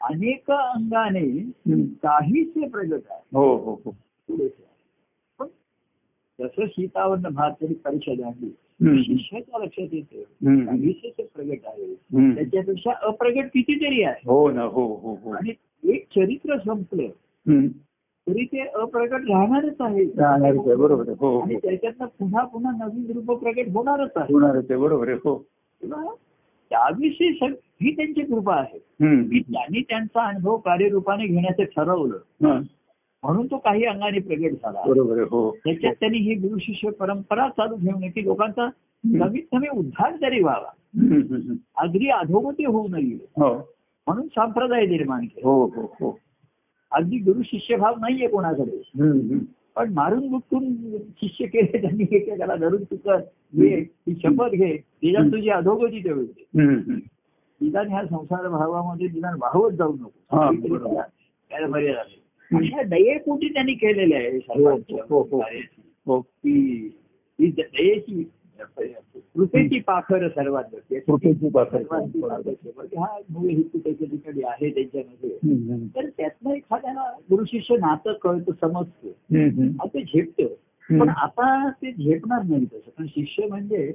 अनेक अंगाने हे प्रगट आहे. हो हो हो. पण जसं सीतावरनं भात तरी परिषद आणली हम्म. शिष्याच्या लक्षात येतं ते प्रगट आहे. त्याच्यापेक्षा अप्रगट कितीतरी आहे. हो ना हो हो हो. आणि एक चरित्र संपलं. तरी ते अप्रगट राहणारच आहे. राहणारच आहे, बरोबर हो आणि हो त्याच्यातनं पुन्हा पुन्हा नवीन रूप प्रगट होणारच आहे. होणारच आहे बरोबर आहे. हो. त्याविषयी ही त्यांची कृपा आहे. की त्यांनी त्यांचा अनुभव कार्यरूपाने घेण्याचं ठरवलं. म्हणून तो काही अंगाने प्रगट झाला. बरोबर हो. त्याच्यात त्यांनी ही गुरु शिष्य परंपरा चालू ठेवणे की लोकांचा कमीत कमी उद्धार तरी व्हावा. अगदी अधोगती होऊ नये. हो. म्हणून संप्रदाय निर्माण केला. हो हो हो. अगदी गुरु शिष्यभाव नाहीये कोणाकडे. पण मारून बुटून शिष्य केले त्यांनी एकेकाला धरून तुकर घे ही शपथ घे तिच्यात तुझी अधोगती तेवढी. निदान ह्या संसार भावामध्ये निदान वाहवत जाऊ नको. त्याला- मर्यादा. अशा दयेपोटी त्यांनी केलेले आहे हो, हो, हो. हो दयेची कृपेची पाखर सर्वात. कृपेची पाखर. हा मूळ हेतू त्याच्या ठिकाणी आहे त्यांच्यामध्ये. तर त्यातनं एखाद्याला गुरु शिष्य नातं कळतं समजतं ते झेपतं. पण आता ते झेपणार नाही तसं कारण शिष्य म्हणजे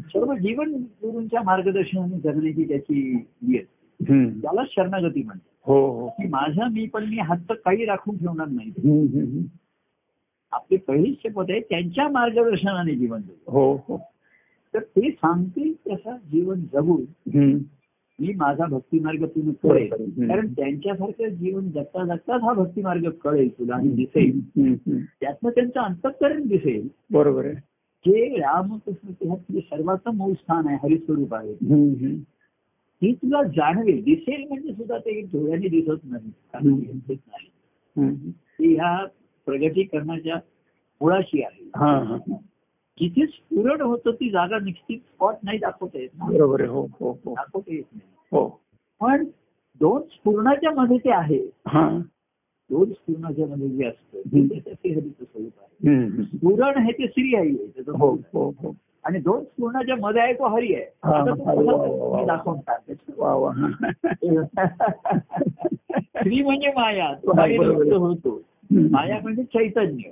सर्व जीवन गुरूंच्या मार्गदर्शनाने जगण्याची त्याची नियत हम्म. त्याला शरणागती म्हणतात. हो हो. की माझा मी पण मी हात काही राखून ठेवणार नाही. आपले पहिली शपथ आहे त्यांच्या मार्गदर्शनाने जीवन जगू. हो हो. तर ते सांगतील तसा जीवन जगून हम्म. मी माझा भक्ती मार्ग तुला कळेल. कारण त्यांच्यासारखं जीवन जगता जगताच हा भक्ती मार्ग कळेल तुला आणि दिसेल. त्यातनं त्यांचं अंतकरण दिसेल. बरोबर आहे. जे रामकृष्ण ते सर्वाचं मूळ स्थान आहे हरिस्वरूप आहे. ही तुला जाणवेल दिसेल म्हणजे सुद्धा ते डोळ्याने दिसत नाही दिसत नाही. ती ह्या प्रगतीकरणाच्या मुळाशी आहे. हा हा. जिथे स्फुरण होतं ती जागा निश्चित स्पॉट नाही दाखवता येत. बरोबर हो हो हो. दाखवता येत नाही. हो. पण दोन स्फुरणाच्या मध्ये ते आहे. हा. दोन स्फुरणाच्या मध्ये जे असतं. ते स्वरूप आहे. स्फुरण हे ते श्री आई आहे. आहे. आणि दोन मध्ये आहे तो हरी आहे तो हरी. मी दाखवून वा श्री म्हणजे माया तो हरी आहे. होतो माया म्हणजे चैतन्य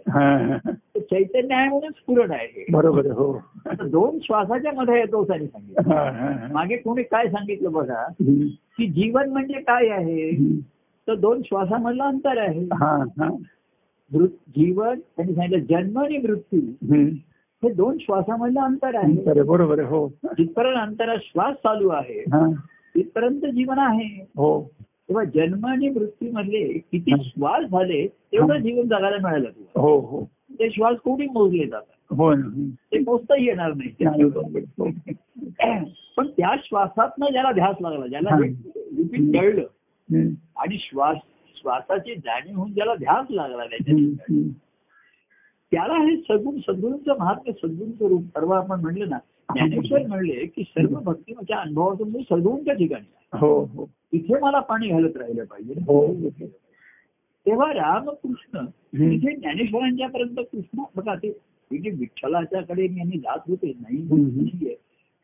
चैतन्य आहे म्हणून स्फुरण आहे. बरोबर आहे हो दोन श्वासाच्या मध्ये येतो त्यांनी सांगितलं. मागे कोणी काय सांगितलं बघा. की जीवन म्हणजे काय आहे. तर दोन श्वासामधलं अंतर आहे जीवन त्यांनी सांगितलं जन्म आणि मृत्यू. हे दोन श्वासामधलं अंतर आहे बरोबर हो जिथपर्यंत अंतरात श्वास चालू आहे हा तिथपर्यंत जीवन आहे हो तेव्हा जन्म आणि मृत्यू मधले किती श्वास झाले तेवढं जीवन जगायला मिळालं तुला हो हो ते श्वास कोणी मोजले जातात हो. ते मोजता येणार नाही आहे. हो. पण त्या श्वासातनं ज्याला ध्यास लागला ज्याला हा. रिपीट कळलं. आणि श्वास श्वासाची जाणीव होऊन ज्याला ध्यास लागला त्याच्या. त्याला हे सद्गुण सद्गुरूंचं महात्म्य सद्गुरूंचं रूप परवा आपण म्हणलं ना ज्ञानेश्वर म्हणले की सर्व भक्तीच्या अनुभवातून मी सद्गुरूंच्या ठिकाणी. हो हो तिथे मला पाणी घालत राहिलं पाहिजे हो तेव्हा रामकृष्ण. तिथे ज्ञानेश्वरांच्या पर्यंत कृष्ण बघा ते हे जे विठ्ठलाच्याकडे यांनी जात होते नाही.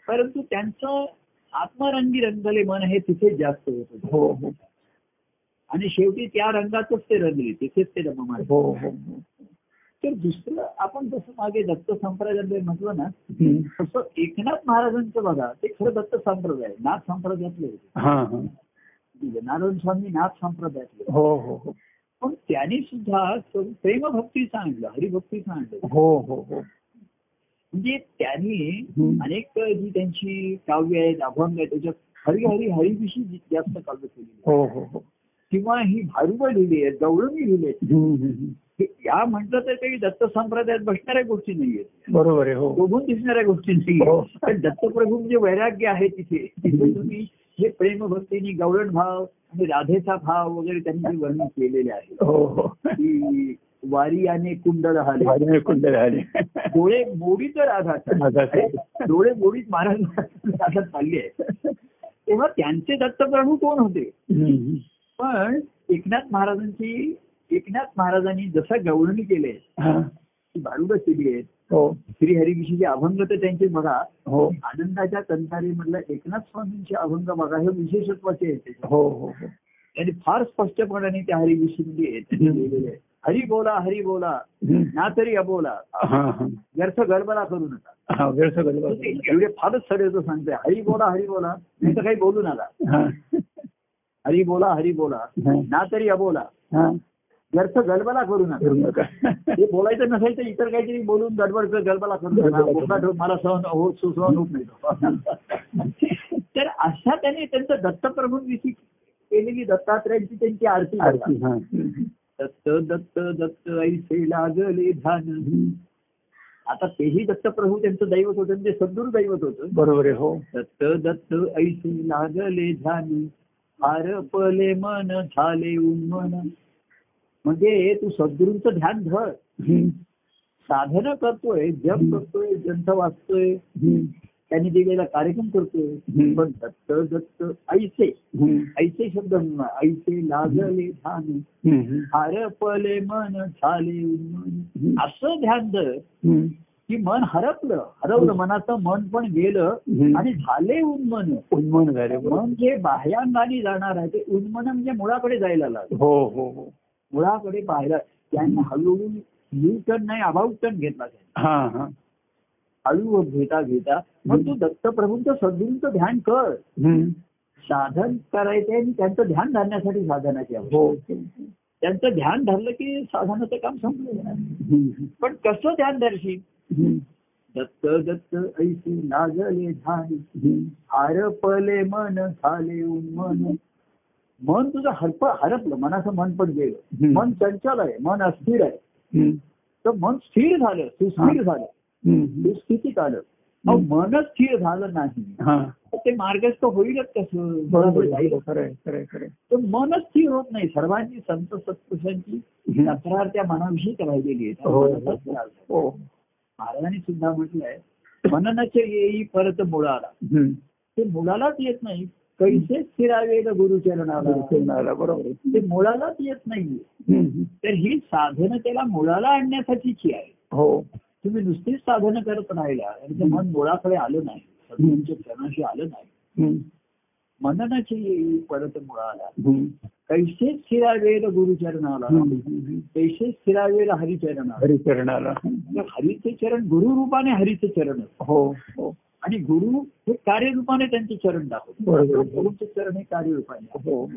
परंतु त्यांचं आत्मरंगी रंगले मन हे तिथेच जास्त होत. हो हो आणि शेवटी त्या रंगातच ते रंगले तिथेच ते हो हो हो तर दुसरं आपण जसं मागे दत्त संप्रदाय म्हटलं ना. तसं एकनाथ महाराजांचं बघा ते खरं दत्त संप्रदाय नाथ संप्रदायातले होते. हा हा. नारायण स्वामी नाथ संप्रदायातले हो हो हो. पण त्यांनी सुद्धा प्रेमभक्ती सांगितलं हरिभक्ती सांगितलं हो हो हो. म्हणजे त्यांनी. अनेक जी त्यांची काव्य आहेत अभंग आहेत त्याच्यात हरी हरी हरिविषयी जी- जास्त काव्य आहेत. हो हो हो. किंवा ही भारुबं लिहिली आहेत गौरवी लिहिली आहेत. या म्हटलं तर काही दत्त संप्रदायात बसणाऱ्या गोष्टी नाहीयेत. बरोबर आहे हो. शोभून दिसणाऱ्या गोष्टी नाही हो. पण दत्तप्रभू म्हणजे वैराग्य आहे तिथे तिथे तुम्ही हे प्रेमभक्तीनी गौरण भाव आणि राधेचा भाव वगैरे त्यांनी जे वर्णन केलेले आहे. हो हो. वारी आणि कुंड राहिले कुंड राहिले डोळे मोडीत राधाचा. राधाचा. अरे, डोळे मोडीत महाराज राधात चालले. आहे तेव्हा त्यांचे दत्तप्रभू कोण होते. पण एकनाथ महाराजांची एकनाथ महाराजांनी जसं गौरणी केले भारुड केली आहेत हो. श्रीहरीविषयीचे अभंग तर त्यांचे बघा हो. आनंदाच्या कंतारी मधलं एकनाथ स्वामींचे अभंग बघा हे विशेषत्वाचे आहेत. त्याच्यात. हो हो हो. त्यांनी फार स्पष्टपणे त्या हरिविषयी लिहिलेले आहे. हरी बोला हरी बोला. ना तरी अबोला. व्यर्थ गडबडा करू नका. सगळं तर ते एवढे फारच सर तो सांगते हरी बोला हरी बोला नाही तर काही बोलू नका. हरी बोला हरी बोला. ना तरी अबोला. हा. व्यर्थ गडबडा करू नका. करू नका. ते बोलायचं नसेल तर इतर काहीतरी बोलून गडबड गडबडा करू नका. बोकाट मला सहन हो सुसहन होत नाही तर अशा त्याने त्यांचं दत्तप्रभूंविषयी केलेली दत्तात्रयांची त्यांची आरती. दत्त दत्त दत्त ऐसे लागले हम्म. आता तेही दत्तप्रभू त्यांचं दैवत होतं म्हणजे सद्गुरू दैवत होतं. बरोबर आहे हो. दत्त दत्त ऐसे लागले ध्यान हारपले मन झाले उन्मन. म्हणजे तू सद्गुरूंचं ध्यान धर. साधनं करतोय जप करतोय ग्रंथ वाचतोय. त्यांनी दिलेला कार्यक्रम करतोय. पण दत्त दत्त ऐसे. ऐसे शब्द ऐसे लागले ध्यान हम्म. हरपले मन झाले. असं ध्यान हम्म. की मन हरपलं हरवलं मनाचं मन पण गेलं. आणि झाले उन्मन उन्मन झाले. मन जे बाह्यांगाने जाणार आहे ते उन्मन म्हणजे मुळाकडे जायला लागलं हो हो हो मुळाकडे पाहायला त्यांनी हळूहळू यू टर्न नाही अभाव टर्न घेतला त्यांनी. हा हा. हळू घेता घेता. मग तू दत्तप्रभूंचं सद्गुरूंचं ध्यान कर. साधन करायचंय आणि त्यांचं ध्यान धरण्यासाठी साधनाची हो. त्यांचं ध्यान धरलं की साधनाचं काम संपलं. पण कसं ध्यान धरशील. दत्त दत्त ऐसे लागले ध्यान. हम्म. हरपले मन झाले उन्मन. मन तुझं हरप हरपलं मनाचं मन पण गेलं. मन चंचल आहे मन अस्थिर आहे. तर मन स्थिर झालं सुस्थिर झालं. सुस्थितीत आलं. अहो मनच स्थिर झालं नाही. तर ते मार्गस्थ होईलच कसं बरोबर तर मनच स्थिर होत नाही. सर्वांची संत सत्पुरुषांची. तक्रार त्या मनाविषयीच राहिलेली आहे. हो. हो. महाराजांनी सुद्धा म्हटलंय मननाचे येई परत मुळाला. ते मुळालाच येत नाही. कैसे स्थिरावे ग गुरुचरणाला चरणाला बरोबर. ते मुळालाच येत नाही हम्म. तर ही साधनं त्याला मुळाला आणण्यासाठीची आहे हो. तुम्ही नुसतीच साधनं करत राहिला आणि ते मन मुळाकडे आलं नाही. सद्गुरूंच्या चरणाशी आलं नाही. मननाची परत मुळाला. कैसे स्थिरावेल गुरुचरणाला. कैसे स्थिरावेल हरिचरणाला. हरिचरणाला. हरीचे चरण गुरु रूपाने हरीचे चरण. हो हो. आणि गुरु हे कार्यरूपाने त्यांचे चरण बरोबर. गुरुचे चरण हे कार्यरूपाने आहे. हो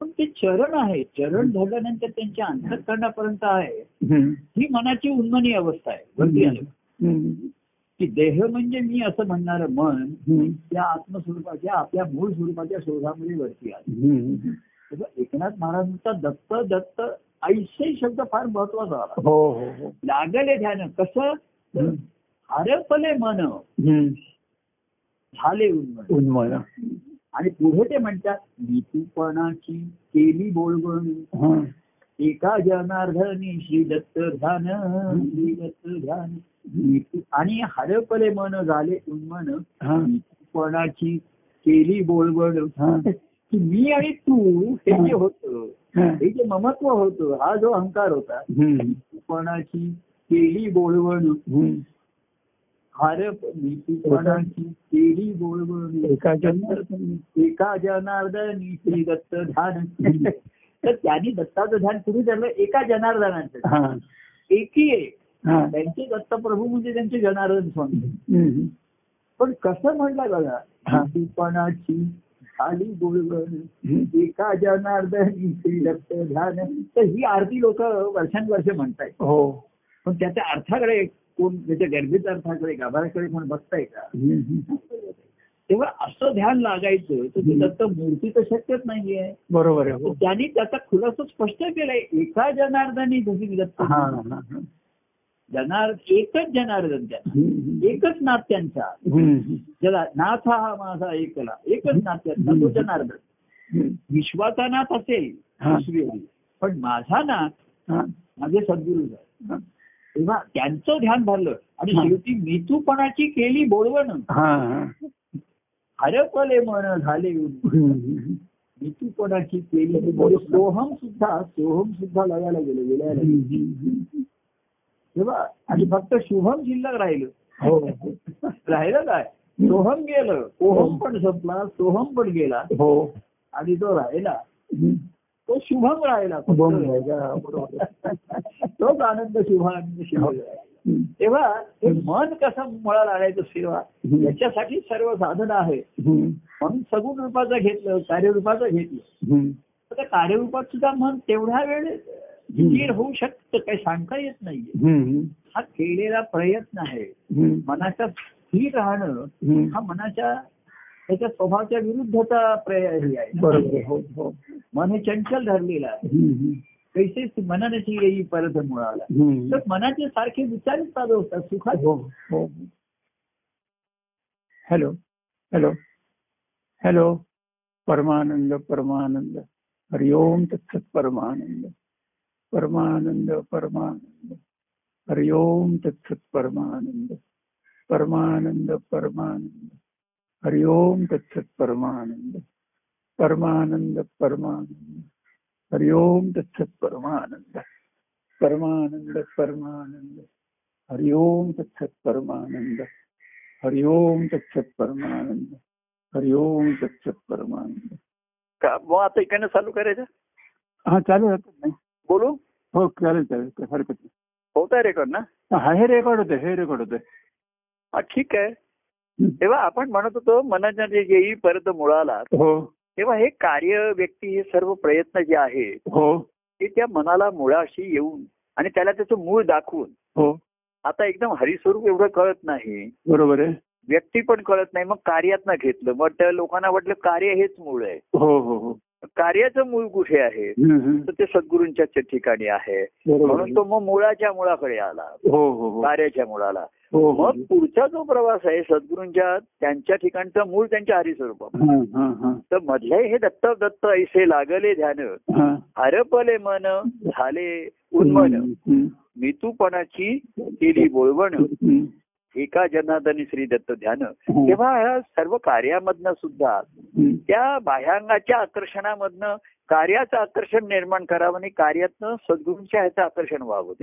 पण ते चरण आहे चरण धरल्यानंतर त्यांच्या अंतकरणापर्यंत आहे. ही मनाची उन्मनी अवस्था आहे हम्म. की देह म्हणजे मी असं म्हणणार मन. त्या आत्मस्वरूपाच्या आपल्या मूळ स्वरूपाच्या शोधामध्ये वरती. तेव्हा एकनाथ महाराजांचा दत्त दत्त ऐसे शब्द फार महत्त्वाचा आला हो हो लागले ध्यान कसं. हरपले मन. झाले उन्मन उन्मन आणि पुढे ते म्हणतात नीतीपणाची केली बोलबण हा. एका जनार्दनी श्री दत्त ध्यान श्री दत्त ध्यान नीती- आणि हरपले मन झाले उन्मन हा. नीतीपणाची केली बोलबण हा. की मी आणि तू हे जे होतं हा. जे ममत्व होतं हा जो अहंकार होता. नीतीपणाची केली बोलवण केली एका एका जनार्दनी श्री दत्त ध्यान तर त्यांनी दत्ताचं ध्यान सुरू झालं एका जनार्दनाचं. हा. एकी एक. हा. त्यांचे दत्तप्रभू म्हणजे त्यांचे जनार्दन स्वामी. पण कसं म्हणलं बघा. नीतीपणाची खाली हम्म. एका जनार्दनी श्री दत्त ध्यान तर ही आरती लोक वर्षानुवर्ष म्हणतायत. हो. पण त्याच्या अर्थाकडे कोण त्याच्या गर्भीच्या अर्थाकडे गाभाऱ्याकडे कोण बघताय का. तेव्हा असं ध्यान लागायचं तर ते दत्त मूर्ती तर शक्यच नाहीये बरोबर आहे हो त्यांनी त्याचा खुलासा स्पष्ट केलाय एका जनार्दनी जशी दत्त हा हा हा. जनार्द एकच जनार्दन त्यांना. एकच नाथ त्यांचा. ज्याला नाथ हा माझा एकला एकच नाथ त्यांचा तो जनार्दन. विश्वाचा नाथ असेल. पण माझा नाथ. माझे सद्गुरू आहे. तेव्हा त्यांचं ध्यान धरलं आणि हा. शेवटी मितूपणाची केली बोलवण हा हा. हरपले मन झाले. मितूपणाची केली. सोहम सुद्धा सोहम सुद्धा लयाला गेलं विलयाला गेलं. हम्म. तेव्हा आणि फक्त शुभम शिल्लक राहिलं हो राहिलं काय सोहम गेलं ओहम पण संपला सोहम पण गेला हो आणि जो राहिला. तो शुभम राहिला. तोच आनंद शुभानंद. हम्म. तेव्हा हे मन कसं मुळाला आणायचं सेवा. याच्यासाठी सर्व साधन आहे. म्हणून सगुण रूपाचं घेतलं कार्यरूपाचं घेतलं. तर कार्यरूपात सुद्धा मन तेवढ्या वेळ स्थिर होऊ शकतं काही सांगता येत नाहीये. हा केलेला प्रयत्न आहे. मनाच्या स्थिर राहणं. हा मनाच्या त्याच्या स्वभावाच्या विरुद्धचा प्रय हे आहे. बरोबर. हो हो. मन हे चंचल धरलेलं आहे. हम्म. कैसे मनाची येई परत मुळाला. तर मनाचे सारखे विचारच चालू असतात सुखात. हो हो. Hello hello. हॅलो. परमानंद परमानंद. हरिओम तत्सत परमानंद. परमानंद परमानंद. हरि ओम तत्सत परमानंद. परमानंद परमानंद. हरि ओम तत्सत परमानंद परमानंद परमानंद हरि ओम तत्सत परमानंद परमानंद परमानंद हरि ओम तत्सत परमानंद हरि ओम तत्सत परमानंद हरि ओम तत्सत परमानंद का मग आता इकडनं चालू करायचं? हा चालेल हरकत नाही बोलू? हो चालेल चालेल हरकत नाही. होत आहे रेकॉर्ड ना? हा हे रेकॉर्ड होते हे रेकॉर्ड होते हा ठीक आहे. तेव्हा आपण म्हणत होतो मनाच्या जे येईपर्यंत मुळाला हो. तेव्हा हे कार्य व्यक्ती हे सर्व प्रयत्न जे आहेत हो. ते त्या मनाला मुळाशी येऊन आणि त्याला त्याचं मूळ दाखवून हो. आता एकदम हरिस्वरूप एवढं कळत नाही. बरोबर आहे. व्यक्ती पण कळत नाही मग कार्यात घेतलं. मग त्या लोकांना वाटलं कार्य हेच मूळ आहे. हो हो हो. कार्याचं मूळ कुठे आहे. तर ते सद्गुरूंच्या ठिकाणी आहे. म्हणून तो मग मुळाच्या मुळाकडे आला. हो हो हो. कार्याच्या मुळाला. मग पुढचा जो प्रवास आहे सद्गुरूंच्या त्यांच्या ठिकाणचं मूळ त्यांच्या हरिस्वरूप हा, हा, हा. तर मधले हे दत्त दत्त ऐसे लागले ध्यान हा. हरपले मन झाले उन्मन मितूपणाची केली बोळवण. एका जनार्दनी श्री दत्त ध्यान हम्म. तेव्हा ह्या सर्व कार्यामधनं सुद्धा. त्या बाह्यांगाच्या आकर्षणामधनं कार्याचं आकर्षण निर्माण करावं आणि कार्यातनं सद्गुरूंच्या ह्याचं आकर्षण व्हावं.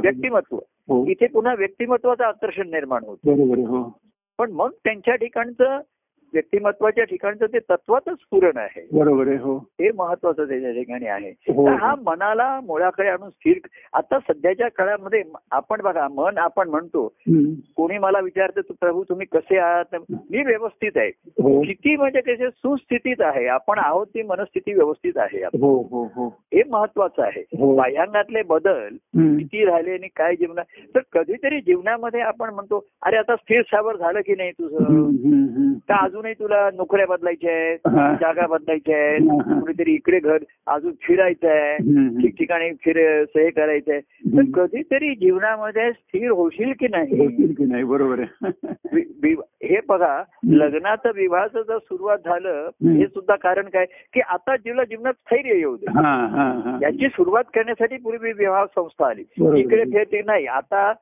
व्यक्तिमत्व. हो. इथे पुन्हा व्यक्तिमत्वाचं आकर्षण निर्माण होतं. हो. पण मग त्यांच्या ठिकाणचं व्यक्तिमत्वाच्या ठिकाणचं ते तत्वातच पूर्ण आहे. बरोबर आहे हो. हे महत्वाचं त्याच्या ठिकाणी आहे. हो. तर हा. मनाला मुळाकडे आणून स्थिर आता सध्याच्या काळामध्ये आपण बघा मन आपण म्हणतो. कोणी मला विचारतं "तू प्रभू तुम्ही कसे आहात? मी व्यवस्थित आहे. हो. स्थिती म्हणजे कसे सुस्थितीत आहे. आपण आहोत ती मनस्थिती व्यवस्थित आहे हो हो हो. हे महत्वाचं आहे. हो. बाह्यांगातले बदल. किती राहिले आणि काय जीवनात. तर कधीतरी जीवनामध्ये आपण म्हणतो अरे आता स्थिर सावर झालं की नाही तुझं? हम्म, हम्म. अजूनही तुला नोकऱ्या बदलायच्या आहेत. जागा बदलायच्या आहेत. कुठेतरी इकडे घर अजून फिरायचं आहे. ठिकठिकाणी फिर हे करायचंय तर. कधीतरी जीवनामध्ये स्थिर होशील की नाही होतील की नाही बरोबर आहे हे बघा लग्नाचं विवाहाचं जर सुरुवात झालं. हे सुद्धा कारण काय की आता जीवला जीवनात स्थैर्य येऊ दे याची सुरुवात करण्यासाठी पूर्वी विवाह संस्था आली. इकडे फिरते नाही आता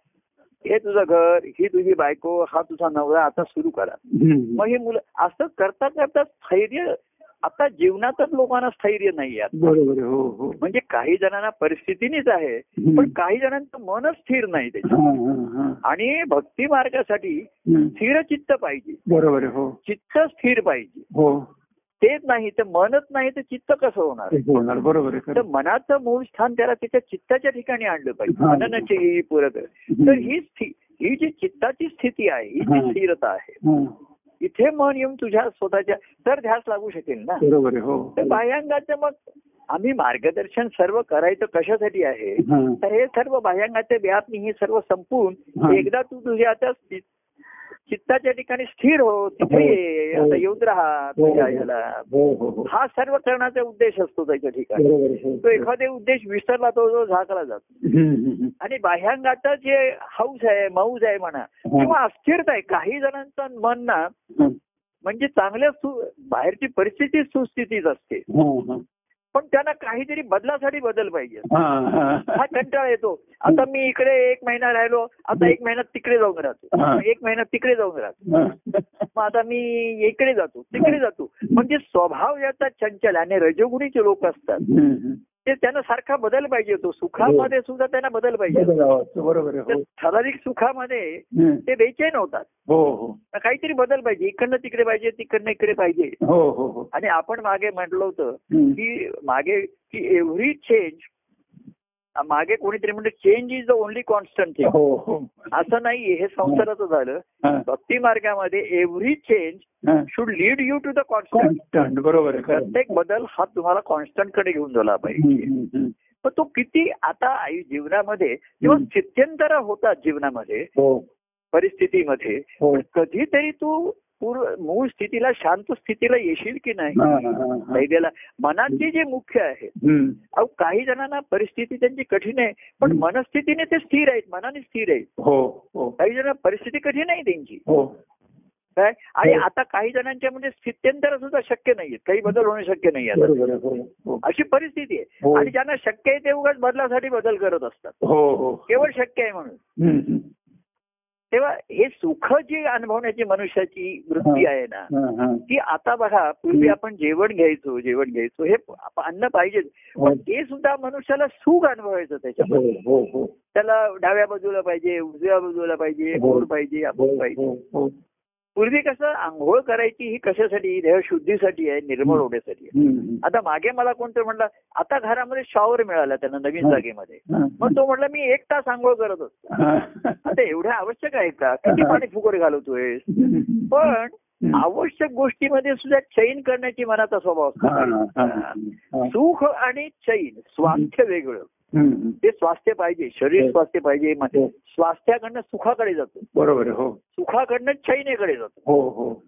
हे तुझं घर ही तुझी बायको हा तुझा नवरा आता सुरू करा. मग हे मुलं असं करता करता स्थैर्य आता जीवनातच लोकांना स्थैर्य नाही बरोबर हो हो. म्हणजे काही जणांना परिस्थितीनेच आहे. पण काही जणांचं मनच स्थिर नाही त्याच्यात. हा आणि भक्ती मार्गासाठी. स्थिर चित्त पाहिजे. बरोबर हो. चित्त स्थिर पाहिजे. हो. तेच नाही तर मनच नाही तर चित्त कसं होणार बरोबर तर. मनाचं मूळ स्थान त्याला त्याच्या चित्ताच्या ठिकाणी आणलं पाहिजे. मननाची पूरक तर ही ही जी चित्ताची स्थिती आहे ही जी. स्थिरता आहे. इथे मन येऊन तुझ्या स्वतःच्या तर ध्यास लागू शकेल ना बरोबर हो तर बाह्यांगाचं मग आम्ही मार्गदर्शन सर्व करायचं कशासाठी आहे. तर हे सर्व बाह्यांगाचे व्यापनी हे सर्व. संपून एकदा तू तुझ्या आता चित्ताच्या ठिकाणी स्थिर हो तिथे हो. ये, हो. आता येऊन राहा हो. तुझ्या ह्याला हो सर्व करण्याचा उद्देश असतो त्याच्या ठिकाणी तो. एखादे उद्देश विसरला तो जो झाकला जातो. आणि बाह्यांगाचा जे हौस आहे मौज आहे म्हणा किंवा अस्थिरता आहे काही जणांचं मन ना. म्हणजे चांगल्या बाहेरची परिस्थिती सुस्थितीच असते. पण त्यांना काहीतरी बदलासाठी बदल पाहिजे हा, कंटाळा येतो आता मी इकडे एक महिना राहिलो आता एक महिना तिकडे जाऊन राहतो. एक महिना तिकडे जाऊन राहतो. मग आता मी इकडे जातो तिकडे जातो म्हणजे स्वभाव याचा चंचल आणि रजोगुणीचे लोक असतात. ते त्यांना सारखा बदल पाहिजे तो सुखामध्ये सुद्धा त्यांना बदल पाहिजे बरोबर हो. ठराविक सुखामध्ये. ते बेचैन होतात हो हो. काहीतरी बदल पाहिजे. इकडनं तिकडे पाहिजे तिकडनं इकडे पाहिजे. हो हो हो. आणि आपण मागे म्हटलं होतं. की मागे की एव्हरी चेंज मागे कोणीतरी म्हणजे change is the only constant thing असं नाही हे संसाराचं झालं. भक्ती मार्गामध्ये every change. Should lead you to the constant बरोबर. प्रत्येक बदल हा तुम्हाला कॉन्स्टंटकडे घेऊन हम्म, पाहिजे. पण तो किती आता आई जीवनामध्ये हम्म. स्थित्यंतर होतात जीवनामध्ये हो परिस्थितीमध्ये हो कधीतरी तू पूर्व मूळ स्थितीला शांत स्थितीला येशील की नाही. धैर्याला मनाचे जे मुख्य आहे. अहो काही जणांना परिस्थिती त्यांची कठीण आहे पण. मनस्थितीने ते स्थिर आहेत मनाने स्थिर आहेत. हो हो. काही जण परिस्थिती कठीण आहे त्यांची. हो. काय? आणि. आता काही जणांच्या म्हणजे स्थित्यंतर सुद्धा शक्य नाहीये काही बदल होणं शक्य नाही आता. अशी परिस्थिती आहे. आणि ज्यांना शक्य आहे ते उगाच बदलासाठी बदल करत असतात. केवळ शक्य आहे म्हणून. तेव्हा हे सुख जी अनुभवण्याची मनुष्याची वृत्ती आहे ना हा, हा. ती आता बघा पूर्वी. आपण जेवण घ्यायचो जेवण घ्यायचो हे अन्न पाहिजेच हो. पण ते सुद्धा मनुष्याला सुख अनुभवायचं त्याच्यामध्ये हो हो हो त्याला डाव्या बाजूला पाहिजे उजव्या बाजूला पाहिजे हो. गोड पाहिजे हो आपण पाहिजे हो हो पूर्वी कसं आंघोळ करायची ही कशासाठी देह शुद्धीसाठी आहे निर्मळ. होण्यासाठी आहे. आता मागे मला कोणतं म्हणलं आता घरामध्ये शॉवर मिळाला त्यांना नवीन. जागेमध्ये. मग तो म्हटला मी एक तास आंघोळ करत असतो. आता एवढ्या आवश्यक आहे का किती पाणी फुकट घालवतोय पण आवश्यक गोष्टीमध्ये सुद्धा चैन करण्याची मनाचा स्वभाव असतो. सुख आणि चैन स्वास्थ्य वेगळं. ते स्वास्थ्य पाहिजे शरीर हो. स्वास्थ्य पाहिजे हो. स्वास्थ्याकडनं सुखाकडे जातो बरोबर हो सुखाकडनं चैनेकडे जातो हो हो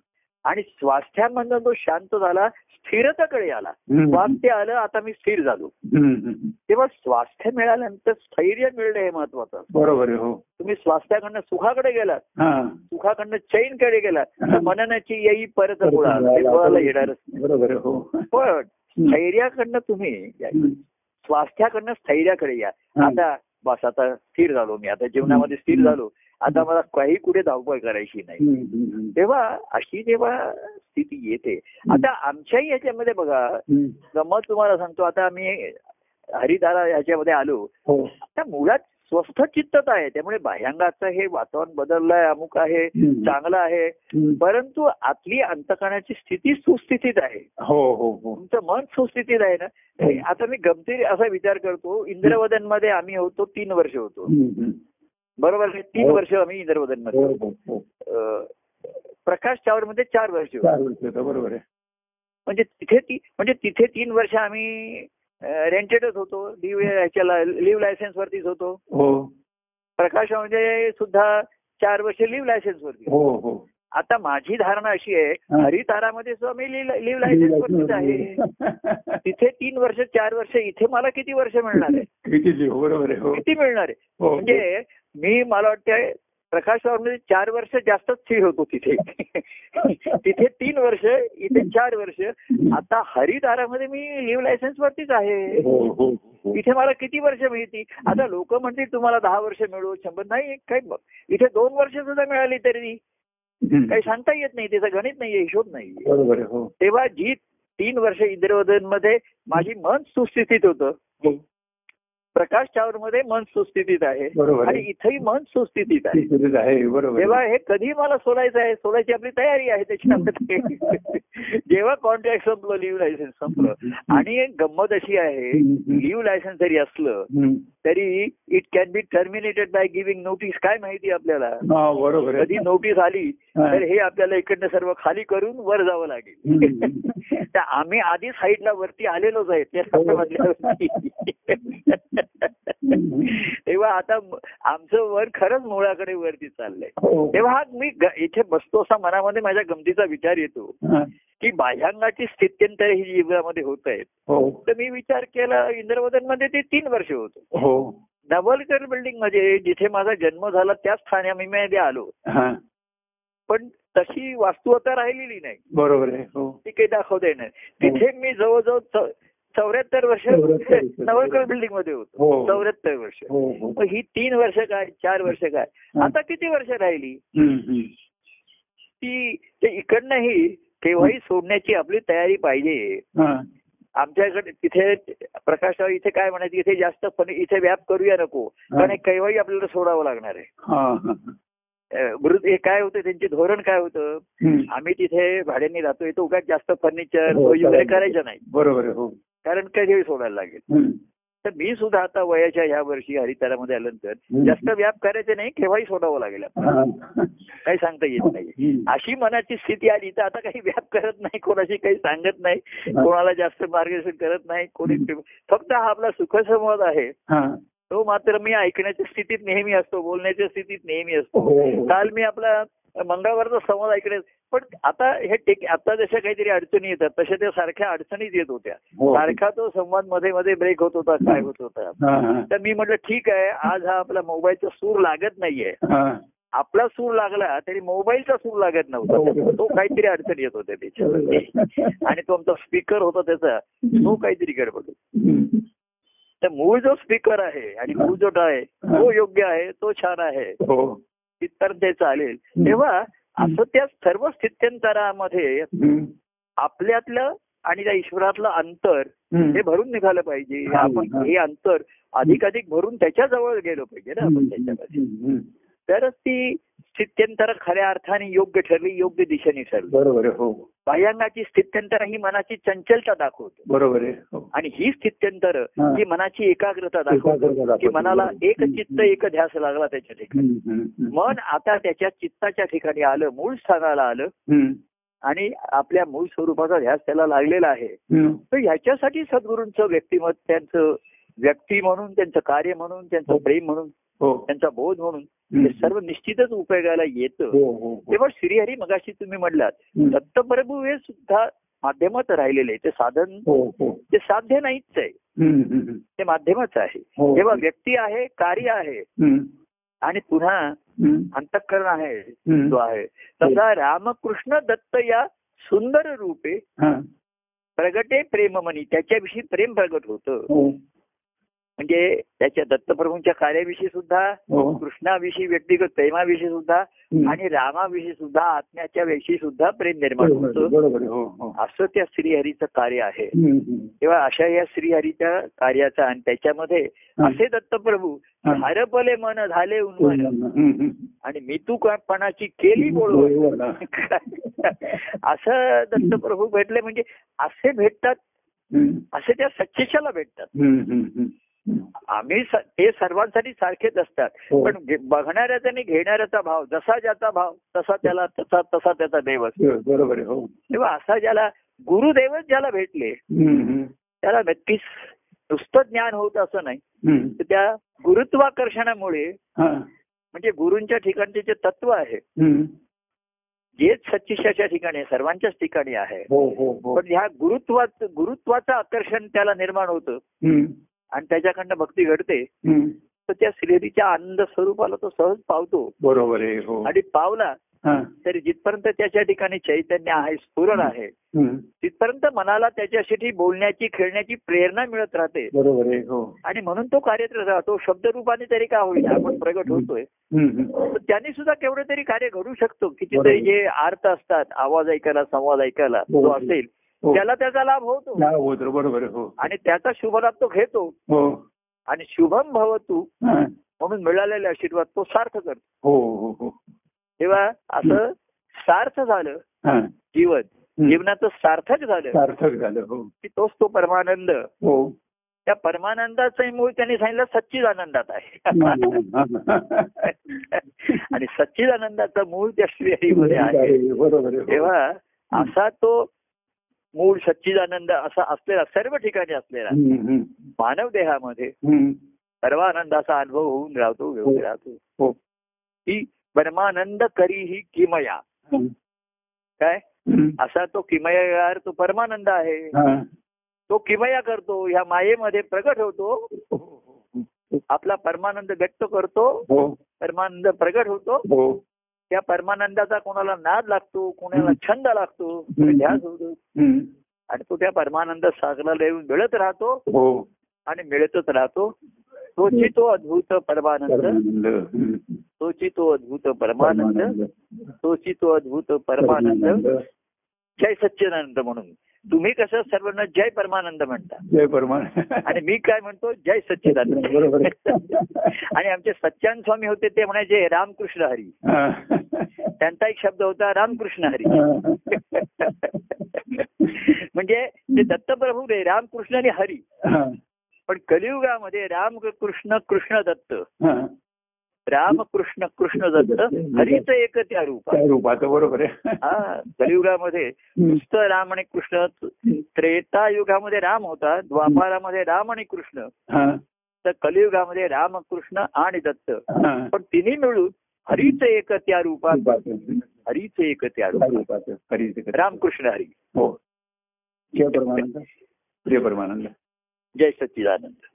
आणि स्वास्थ्यामधनं तो शांत झाला स्थिरतेकडे आला. स्वास्थ्य आलं आता मी स्थिर झालो हम्म, हम्म. तेव्हा स्वास्थ्य मिळाल्यानंतर स्थैर्य मिळणं हे महत्वाचं बरोबर हो तुम्ही स्वास्थ्याकडनं सुखाकडे गेलात सुखाकडनं चैनकडे गेलात. मननाची येई परत येणारच नाही. बरोबर हो पण स्थैर्याकडनं तुम्ही. स्वास्थ्याकडनं स्थैर्याकडे या. आता बस आता स्थिर झालो मी. आता जीवनामध्ये स्थिर झालो. आता मला काही कुठे धावपळ करायची नाही. तेव्हा अशी जेव्हा स्थिती येते आता आमच्याही याच्यामध्ये बघा. गमत तुम्हाला सांगतो. आता आम्ही हरिधारा ह्याच्यामध्ये आलो. हो. आता मुळात स्वस्थ चित्तता आहे. त्यामुळे बाह्यांगाचं हे वातावरण बदललंय अमुक आहे. चांगलं आहे. परंतु आतली अंतकणाची स्थिती सुस्थितीत आहे. हो हो हो. तुमचं मन सुस्थितीत आहे ना? हे. आता मी गमतीर असा विचार करतो इंद्रवदनमध्ये आम्ही होतो तीन वर्ष होतो. बरोबर आहे? तीन हो. वर्ष आम्ही इंद्रवदनमध्ये प्रकाश टावर मध्ये चार वर्ष होतो. चार वर्ष होतं, बरोबर आहे. म्हणजे तिथे ती म्हणजे तिथे तीन वर्ष आम्ही रेंटेडच होतो. लिव्ह ह्याच्याला लिव्ह लायसन्स वरतीच होतो. हो. प्रकाशामध्ये सुद्धा चार वर्ष लिव्ह लायसन्स वरती. हो हो. आता माझी धारणा अशी आहे. हरितारामध्ये सुद्धा मी लिव्ह लायसन्स वरतीच आहे. तिथे तीन वर्ष चार वर्ष इथे मला किती वर्ष मिळणार आहे? किती हो किती मिळणार आहे? म्हणजे मी मला वाटतं प्रकाशवामध्ये चार वर्ष जास्तच स्थिर होतो तिथे. तिथे तीन वर्ष इथे चार वर्ष. आता हरितारामध्ये मी लिव्ह लायसन्स वरतीच आहे. हो हो हो. इथे मला किती वर्ष मिळती? आता लोक म्हणतील तुम्हाला दहा वर्ष मिळू शंभर नाही काही बघ. इथे दोन वर्ष सुद्धा मिळाली तरी. काही सांगता येत नाही त्याचं गणित नाहीये हिशोब नाही. हो. तेव्हा जी तीन वर्ष इंद्रवदनमध्ये माझी मन सुस्थितीत होतं. प्रकाश टावर मध्ये मन सुस्थितीत आहे आणि इथेही मन सुस्थितीत आहे तेव्हा. हे कधी मला सोडायचं आहे सोडायची आपली तयारी आहे त्याच्यामध्ये जेव्हा कॉन्ट्रॅक्ट संपलं लिव्ह लायसन्स संपलं आणि एक गंमत अशी आहे. लिव्ह लायसन्स जरी असलं. तरी it can be terminated by giving notice काय माहिती आपल्याला बरोबर कधी नोटीस आली. तर हे आपल्याला इकडनं सर्व खाली करून वर जावं लागेल. तर आम्ही आधी साईडला वरती आलेलोच आहे ते. म्हटल्यावरती तेव्हा आता आमचं वर खरंच मुळाकडे वरती चाललंय. हो. तेव्हा हा मी इथे बसतो असा मनामध्ये माझ्या गमतीचा विचार येतो. की बाह्यांगाची स्थित्यंतर ही जीवनामध्ये होत आहेत. हो. तर मी विचार केला इंद्रवदनमध्ये ते तीन वर्ष होतो. हो. नवलकर बिल्डिंगमध्ये जिथे माझा जन्म झाला त्याच मध्ये आलो. पण तशी वास्तू आता राहिलेली नाही. बरोबर आहे. ती काही दाखवता येणार तिथे मी जवळजवळ चौऱ्याहत्तर वर्ष 74 वर्ष. नवलकर बिल्डिंगमध्ये होतो हो. चौऱ्याहत्तर वर्ष हो हो मग ही तीन वर्ष काय चार वर्ष काय. आता किती वर्ष राहिली. ती ते इकडनंही केव्हाही सोडण्याची आपली तयारी पाहिजे. आमच्याकडे तिथे प्रकाशराव इथे काय म्हणायचे इथे जास्त पण इथे व्याप करूया नको कारण केव्हाही आपल्याला सोडावं लागणार आहे हा, काय होतं त्यांचे धोरण काय होतं. आम्ही तिथे भाड्याने राहतो इथं उगाच जास्त फर्निचर वगैरे. करायचं नाही बरोबर हो कारण कधी सोडायला लागेल. तर मी सुद्धा आता वयाच्या ह्या वर्षी हरितारामध्ये आल्यानंतर. जास्त व्याप करायचे नाही केव्हाही सोडावं लागेल. हा. काही सांगता येत नाही. अशी मनाची स्थिती आली तर आता काही व्याप करत नाही कोणाशी काही सांगत नाही हा. कोणाला जास्त मार्गदर्शन करत नाही कोणी फक्त हा आपला सुखसंवाद आहे हा. तो मात्र मी ऐकण्याच्या स्थितीत नेहमी असतो बोलण्याच्या स्थितीत नेहमी असतो हो. काल मी आपला मंगळवारचा संवाद ऐकण्यात पण आता हे टेक आता जशा काहीतरी अडचणी येतात तशा त्या सारख्या अडचणीच येत होत्या. हो. सारखा तो संवादमध्ये मध्ये ब्रेक होत होता काय होत होता. हा, हा. तर मी म्हटलं ठीक आहे आज हा आपला मोबाईलचा सूर लागत नाहीये. हा. आपला सूर लागला तरी मोबाईलचा सूर लागत नव्हता. तो काहीतरी अडचण येत होत्या त्याच्यामध्ये आणि तो आमचा स्पीकर होता त्याचा. तो काहीतरी गडबड. तर मूळ जो स्पीकर आहे आणि मूळ जो आहे तो योग्य आहे तो छान आहे. ते चालेल तेव्हा असं त्या सर्व स्थित्यंतरामध्ये. आपल्यातलं आणि त्या ईश्वरातलं अंतर. हे भरून निघालं पाहिजे आपण हा. अंतर अधिक अधिक भरून त्याच्याजवळ गेलो पाहिजे ना आपण त्याच्यामध्ये. तरच ती स्थित्यंतर खऱ्या अर्थाने योग्य ठरली योग्य दिशेने ठरली बरोबर हो बाह्यांगाची स्थित्यंतर ही मनाची चंचलता दाखवते बरोबर आहे हो आणि ही स्थित्यंतर हा. मनाची एकाग्रता दाखवते. की मनाला एक. चित्त एक ध्यास लागला त्याच्या ठिकाणी. मन आता त्याच्या चित्ताच्या ठिकाणी आलं मूळ स्थानाला आलं. आणि आपल्या मूळ स्वरूपाचा ध्यास त्याला लागलेला आहे. तर ह्याच्यासाठी सद्गुरूंचं व्यक्तिमत त्यांचं व्यक्ती म्हणून त्यांचं कार्य म्हणून त्यांचं हो. प्रेम म्हणून त्यांचा बोध म्हणून. हे सर्व निश्चितच उपयोगाला येतं हो हो हो. तेव्हा श्रीहरी मगाशी तुम्ही म्हणलात. दत्तप्रभू हे सुद्धा माध्यमच राहिलेले ते साधन हो हो ते साध्य नाहीच आहे. ते माध्यमच आहे हो. तेव्हा व्यक्ती आहे कार्य आहे. आणि पुन्हा. अंतःकरण आहे. जो आहे तसा रामकृष्ण दत्त या सुंदर रूपे हा. प्रगटे प्रेममनी त्याच्याविषयी प्रेम प्रगट होतं हो म्हणजे त्याच्या दत्तप्रभूंच्या कार्याविषयी सुद्धा हो कृष्णाविषयी व्यक्तिगत प्रेमाविषयी सुद्धा. आणि रामाविषयी सुद्धा आत्म्याच्या विषयी सुद्धा प्रेम निर्माण होतं. हो हो असं त्या श्रीहरीचं कार्य आहे. तेव्हा अशा या श्रीहरीच्या कार्याचा आणि त्याच्यामध्ये. असे दत्तप्रभू. हरपले मन झाले उन्मन. आणि मी तू पणाची केली आहे. असं दत्तप्रभू भेटले म्हणजे असे भेटतात. असे त्या सच्चेशाला भेटतात. आम्ही ते सर्वांसाठी सारखेच असतात हो. पण बघणाऱ्याचा आणि घेणाऱ्याचा भाव जसा ज्याचा भाव तसा त्याला तसा तसा त्याचा देव असतो बरोबर आहे हो तेव्हा असा ज्याला गुरुदेवच ज्याला भेटले. त्याला नक्कीच नुसतं ज्ञान होत असं नाही. तर त्या गुरुत्वाकर्षणामुळे हा. म्हणजे गुरूंच्या ठिकाणचे जे तत्व आहे. जेच सच्चिशाच्या ठिकाणी सर्वांच्याच ठिकाणी आहे हो हो हो पण ह्या गुरुत्वाचं गुरुत्वाचं आकर्षण त्याला निर्माण होतं. आणि त्याच्याकडनं भक्ती घडते. तर त्या श्रीहरीच्या आनंद स्वरूपाला तो सहज पावतो बरोबर आहे हो आणि पावला. तरी जिथपर्यंत त्याच्या ठिकाणी चैतन्य आहे स्फुरण आहे. तिथपर्यंत मनाला त्याच्यासाठी बोलण्याची खेळण्याची प्रेरणा मिळत राहते बरोबर आहे हो आणि म्हणून तो कार्यरत राहतो शब्दरूपाने तरी का होईना आपण प्रगट होतोय त्यांनी सुद्धा केवढं तरी कार्य घडू शकतो. कितीतरी जे अर्थ असतात आवाज ऐकायला संवाद ऐकायला हो. असेल. त्याला त्याचा लाभ होतो. हा, हो बरोबर हो. आणि त्याचा शुभलाभ तो घेतो. हो. आणि शुभम भवतू हा. म्हणून मिळालेले आशीर्वाद तो सार्थ करतो. हो हो हो. तेव्हा असं सार्थ झालं हा. जीवन. जीवनाचं सार्थक झालं. सार्थक झालं हो. की तोच तो परमानंद. हो. त्या परमानंदाचं मूळ त्यांनी सांगितलं सच्चिद आनंदात आहे आणि सच्चिद आनंदाचं मूळ त्या आहे. बरोबर आहे हो. तेव्हा असा तो मूळ सच्चिदानंद असा असलेला सर्व ठिकाणी असलेला. मानव देहामध्ये. परमानंदाचा अनुभव होऊन राहतो घेऊन हो. राहतो हो की परमानंद करी ही किमया. काय. असा तो किमयागार तो परमानंद आहे हा. तो किमया करतो ह्या मायेमध्ये प्रगट होतो हो, हो. आपला परमानंद व्यक्त करतो हो परमानंद प्रगट होतो हो त्या परमानंदाचा कोणाला नाद लागतो कोणाला छंद लागतो. ध्यास होतो. आणि तो त्या परमानंद सागराला येऊन मिळत राहतो हो आणि मिळतच राहतो तोची तो अद्भुत परमानंद. तोची तो अद्भुत परमानंद. तोची तो अद्भुत परमानंद परमानंद. जय सच्चिदानंद म्हणून तुम्ही कसं सर्वांना जय परमानंद म्हणता जय परमानंद आणि मी काय म्हणतो जय सच्चिदानंद बरोबर आणि आमचे सच्चान स्वामी होते ते म्हणायचे रामकृष्ण हरी. त्यांचा एक शब्द होता रामकृष्ण हरी. म्हणजे ते दत्तप्रभू रे रामकृष्ण आणि हरी. पण कलियुगामध्ये राम कृष्ण कृष्ण दत्त. राम कृष्ण कृष्ण दत्त हरीच एक त्या रूप त्या रूपात बरोबर आहे. हा कलियुगामध्ये नुसतं राम आणि कृष्ण त्रेता युगामध्ये राम होता द्वापारामध्ये राम आणि कृष्ण. हा. तर कलियुगामध्ये राम कृष्ण आणि दत्त. पण तिन्ही मिळून हरीच एक त्या रूपात. रूपात. हरीच एक त्या रूपात. रूपात. रामकृष्ण हरी. हो. जय परमानंद. जय परमानंद. जय सच्चिदानंद.